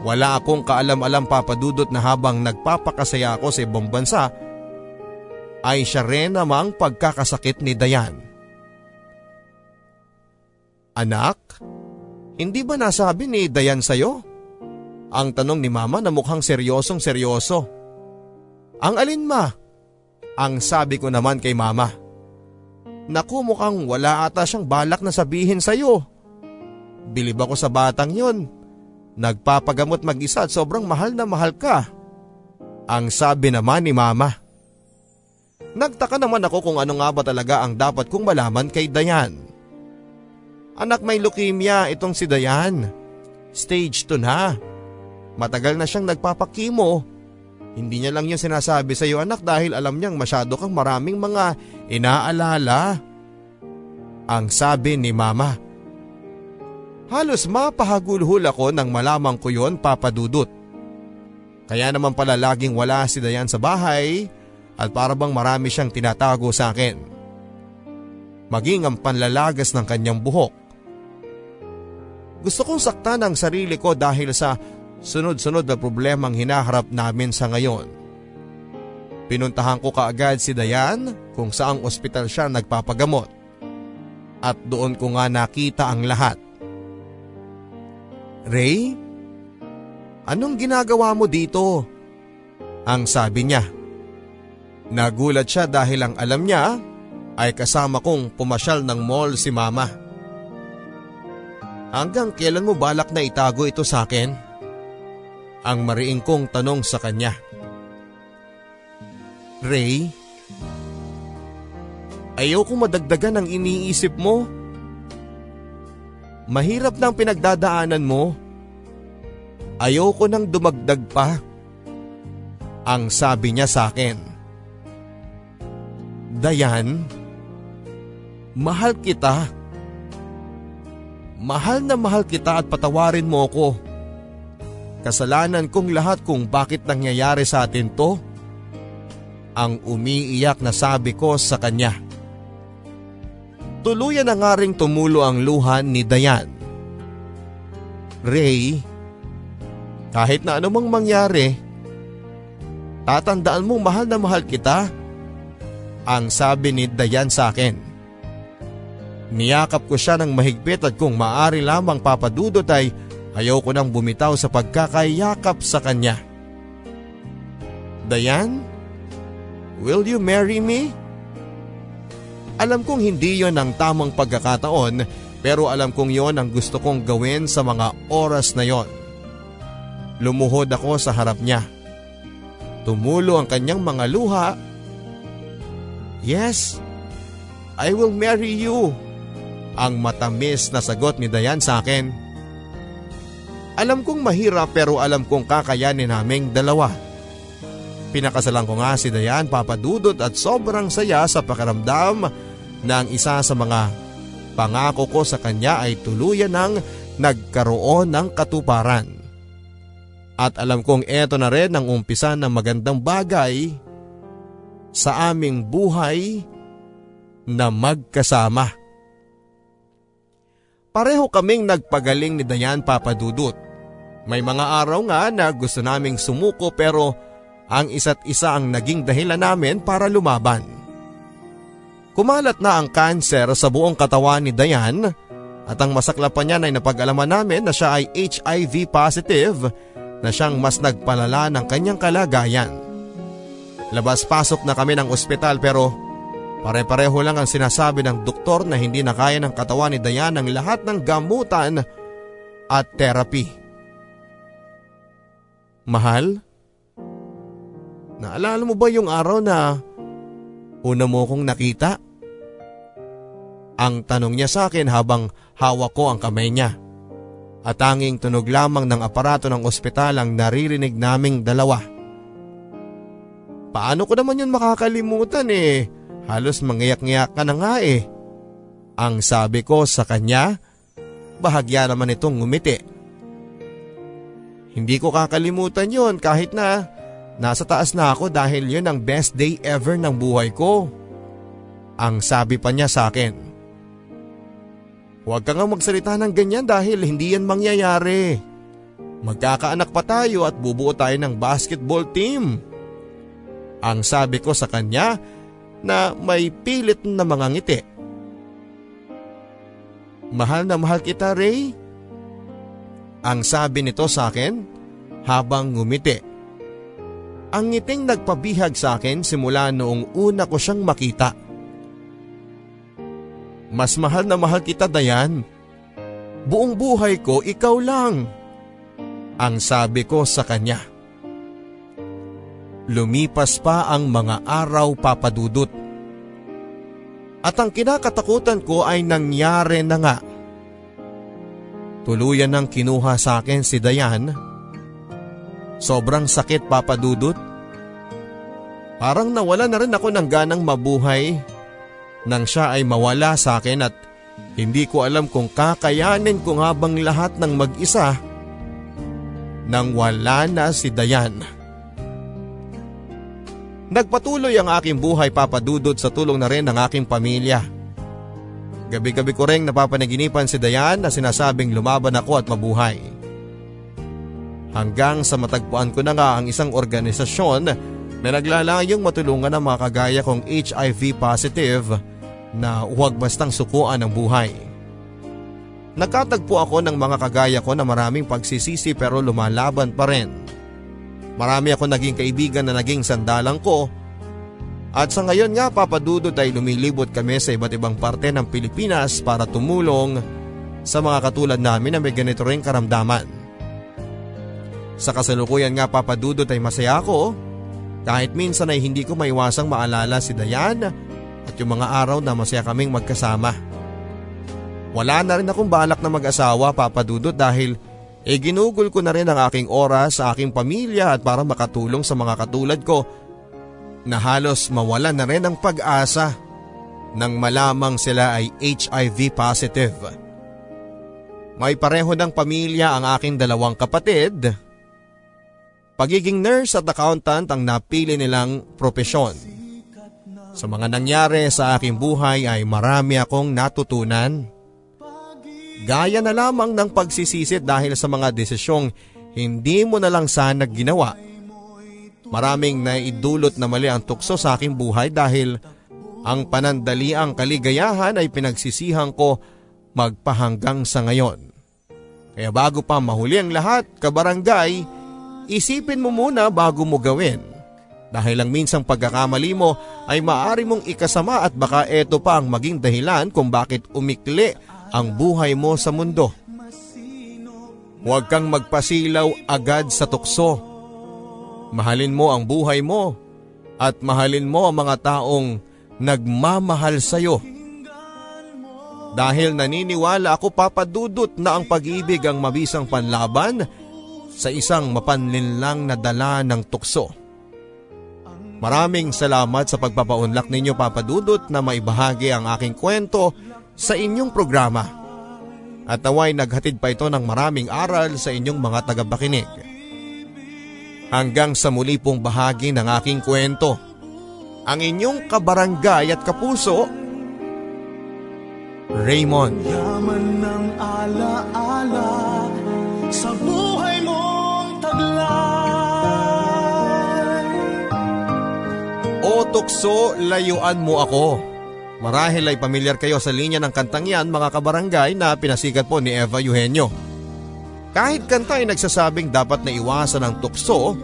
Wala akong kaalam-alam papadudot na habang nagpapakasaya ako sa ibang bansa ay siya rin namang pagkakasakit ni Dayan. Anak, hindi ba nasabi ni Dayan sa'yo? Ang tanong ni mama na mukhang seryosong seryoso. Ang alin ma? Ang sabi ko naman kay mama. Naku mukhang wala ata siyang balak na sabihin sa'yo. Bilib ako sa batang yon. Nagpapagamot mag-isa at sobrang mahal na mahal ka. Ang sabi naman ni mama. Nagtaka naman ako kung ano nga ba talaga ang dapat kong malaman kay Dayan. Anak may leukemia itong si Dayan. Stage 2 na. Matagal na siyang nagpapakimo. Hindi niya lang yung sinasabi sa iyo anak dahil alam niyang masyado kang maraming mga inaalala. Ang sabi ni mama. Halos mapahagulhul ako nang malamang ko yon papadudot. Kaya naman pala laging wala si Dayan sa bahay at para bang marami siyang tinatago sa akin. Maging ang panlalagas ng kanyang buhok. Gusto kong saktan ang sarili ko dahil sa sunod-sunod na problemang hinaharap namin sa ngayon. Pinuntahan ko kaagad si Dayan kung saang ospital siya nagpapagamot. At doon ko nga nakita ang lahat. Ray, anong ginagawa mo dito? Ang sabi niya. Nagulat siya dahil ang alam niya ay kasama kong pumasyal ng mall si mama. Hanggang kailan mo balak na itago ito sa akin? Ang mariing kong tanong sa kanya. Ray, ayaw kong madagdagan ang iniisip mo. Mahirap na pinagdadaanan mo. Ayaw ko nang dumagdag pa. Ang sabi niya sa akin. Dayan, mahal kita. Mahal na mahal kita at patawarin mo ko. Kasalanan kong lahat kung bakit nangyayari sa atin to. Ang umiiyak na sabi ko sa kanya. Tuluyan na nga ring tumulo ang luha ni Dayan. Ray, kahit na anumang mangyari, tatandaan mong mahal na mahal kita. Ang sabi ni Dayan sa akin. Niyakap ko siya ng mahigpit at kung maari lamang papadudot ay ayaw ko nang bumitaw sa pagkakayakap sa kanya. Dayan, will you marry me? Alam kong hindi yon ang tamang pagkakataon pero alam kong yon ang gusto kong gawin sa mga oras na yon. Lumuhod ako sa harap niya. Tumulo ang kanyang mga luha. Yes, I will marry you. Ang matamis na sagot ni Dayan sa akin. Alam kong mahirap pero alam kong kakayanin naming dalawa. Pinakasalan ko nga si Dayan papadudot at sobrang saya sa pakiramdam na isa sa mga pangako ko sa kanya ay tuluyan ng nagkaroon ng katuparan. At alam kong eto na rin ang umpisa ng magandang bagay sa aming buhay na magkasama. Pareho kaming nagpagaling ni Dayan Papadudut. May mga araw nga na gusto naming sumuko pero ang isa't isa ang naging dahilan namin para lumaban. Kumalat na ang kanser sa buong katawan ni Dayan at ang masaklapan niya ay napag-alaman namin na siya ay HIV positive na siyang mas nagpalala ng kanyang kalagayan. Labas-pasok na kami ng ospital pero pare-pareho lang ang sinasabi ng doktor na hindi na kaya ng katawan ni Dayan ang lahat ng gamutan at therapy. Mahal? Naalala mo ba yung araw na una mo kong nakita? Ang tanong niya sa akin habang hawak ko ang kamay niya. At tanging tunog lamang ng aparato ng ospital ang naririnig naming dalawa. Paano ko naman yun makakalimutan eh? Halos mangiyak-ngiyak ka na nga eh. Ang sabi ko sa kanya, bahagya naman itong ngumiti. Hindi ko kakalimutan yon kahit na Nasa taas na ako dahil yun ang best day ever ng buhay ko. Ang sabi pa niya sa akin. Huwag ka nga magsalita ng ganyan dahil hindi yan mangyayari. Magkakaanak pa tayo at bubuo tayo ng basketball team. Ang sabi ko sa kanya na may pilit na mga ngiti. Mahal na mahal kita Ray. Ang sabi nito sa akin habang ngumiti. Ang ngiting nagpabihag sa akin simula noong una ko siyang makita. Mas mahal na mahal kita Dayan. Buong buhay ko ikaw lang. Ang sabi ko sa kanya. Lumipas pa ang mga araw papadudot. At ang kinakatakutan ko ay nangyari na nga. Tuluyan ng kinuha sa akin si Dayan Sobrang sakit papadudot. Parang nawala na rin ako ng ganang mabuhay nang siya ay mawala sa akin at hindi ko alam kung kakayanin ko nga bang lahat ng mag-isa nang wala na si Dayan. Nagpatuloy ang aking buhay papadudod sa tulong na rin ng aking pamilya. Gabi-gabi ko rin napapanaginipan si Dayan na sinasabing lumaban ako at mabuhay. Hanggang sa matagpuan ko na nga ang isang organisasyon na naglalayong matulungan ang mga kagaya kong HIV positive na huwag bastang sukuan ang buhay. Nagkatagpo ako ng mga kagaya ko na maraming pagsisisi pero lumalaban pa rin. Marami ako naging kaibigan na naging sandalang ko at sa ngayon nga papadudod ay lumilibot kami sa iba't ibang parte ng Pilipinas para tumulong sa mga katulad namin na may ganito ring karamdaman. Sa kasalukuyan nga papadudot ay masaya ako kahit minsan ay hindi ko maiwasang maalala si Dayan at yung mga araw na masaya kaming magkasama. Wala na rin akong balak na mag-asawa papadudot dahil e ginugol ko na rin ang aking oras sa aking pamilya at para makatulong sa mga katulad ko na halos mawala na rin ang pag-asa nang malamang sila ay HIV positive. May pareho ng pamilya ang aking dalawang kapatid Pagiging nurse at accountant ang napili nilang propesyon. Sa mga nangyari sa aking buhay ay marami akong natutunan. Gaya na lamang ng pagsisisit dahil sa mga desisyong hindi mo na lang sana ginawa. Maraming naidulot na mali ang tukso sa aking buhay dahil ang panandaliang kaligayahan ay pinagsisihan ko magpahanggang sa ngayon. Kaya bago pa mahuli ang lahat, kabarangay, Isipin mo muna bago mo gawin. Dahil lang minsang pagkakamali mo ay maaari mong ikasama at baka eto pa ang maging dahilan kung bakit umikli ang buhay mo sa mundo. Huwag kang magpasilaw agad sa tukso. Mahalin mo ang buhay mo at mahalin mo ang mga taong nagmamahal sa iyo. Dahil naniniwala ako papadudot na ang pag-ibig ang mabisang panlaban sa isang mapanlinlang na dala ng tukso. Maraming salamat sa pagpapaunlak ninyo papadudot na maibahagi ang aking kwento sa inyong programa. At naway naghatid pa ito ng maraming aral sa inyong mga tagapakinig. Hanggang sa muli pong bahagi ng aking kwento. Ang inyong kabarangay at kapuso, Raymond. Yaman ng alaala sa buhay mong taglay. O tukso, layuan mo ako. Marahil ay pamilyar kayo sa linya ng kantang yan mga kabarangay na pinasikat po ni Eva Eugenio. Kahit kanta ay nagsasabing dapat na iwasan ang tukso,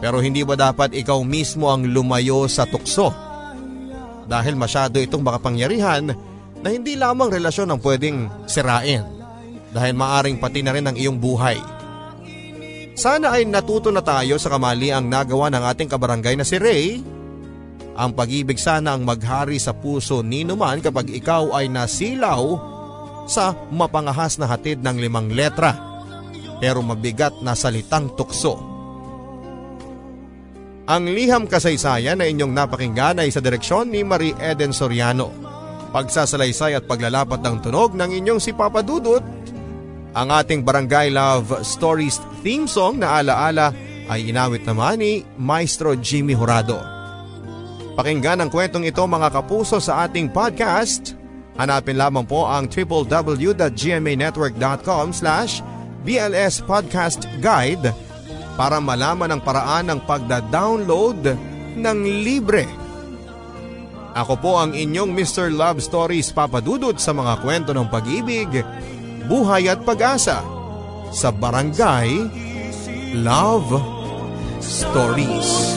pero hindi ba dapat ikaw mismo ang lumayo sa tukso? Dahil masyado itong makapangyarihan na hindi lamang relasyon ang pwedeng sirain dahil maaring pati na rin ang iyong buhay. Sana ay natuto na tayo sa kamali ang nagawa ng ating kabarangay na si Ray ang pag-ibig sana ang maghari sa puso ni Numan kapag ikaw ay nasilaw sa mapangahas na hatid ng limang letra pero mabigat na salitang tukso. Ang liham kasaysayan na inyong napakinggan ay sa direksyon ni Marie Eden Soriano. Pagsasalaysay at paglalapat ng tunog ng inyong si Papa Dudut. Ang ating Barangay Love Stories theme song na alaala ay inawit naman ni Maestro Jimmy Horado. Pakinggan ang kwentong ito mga kapuso sa ating podcast. Hanapin lamang po ang www.gmanetwork.com slash BLS Podcast Guide para malaman ang paraan ng pagda-download ng libre. Ako po ang inyong Mr. Love Stories papadudot sa mga kwento ng pag-ibig, buhay at pag-asa sa Barangay Love Stories.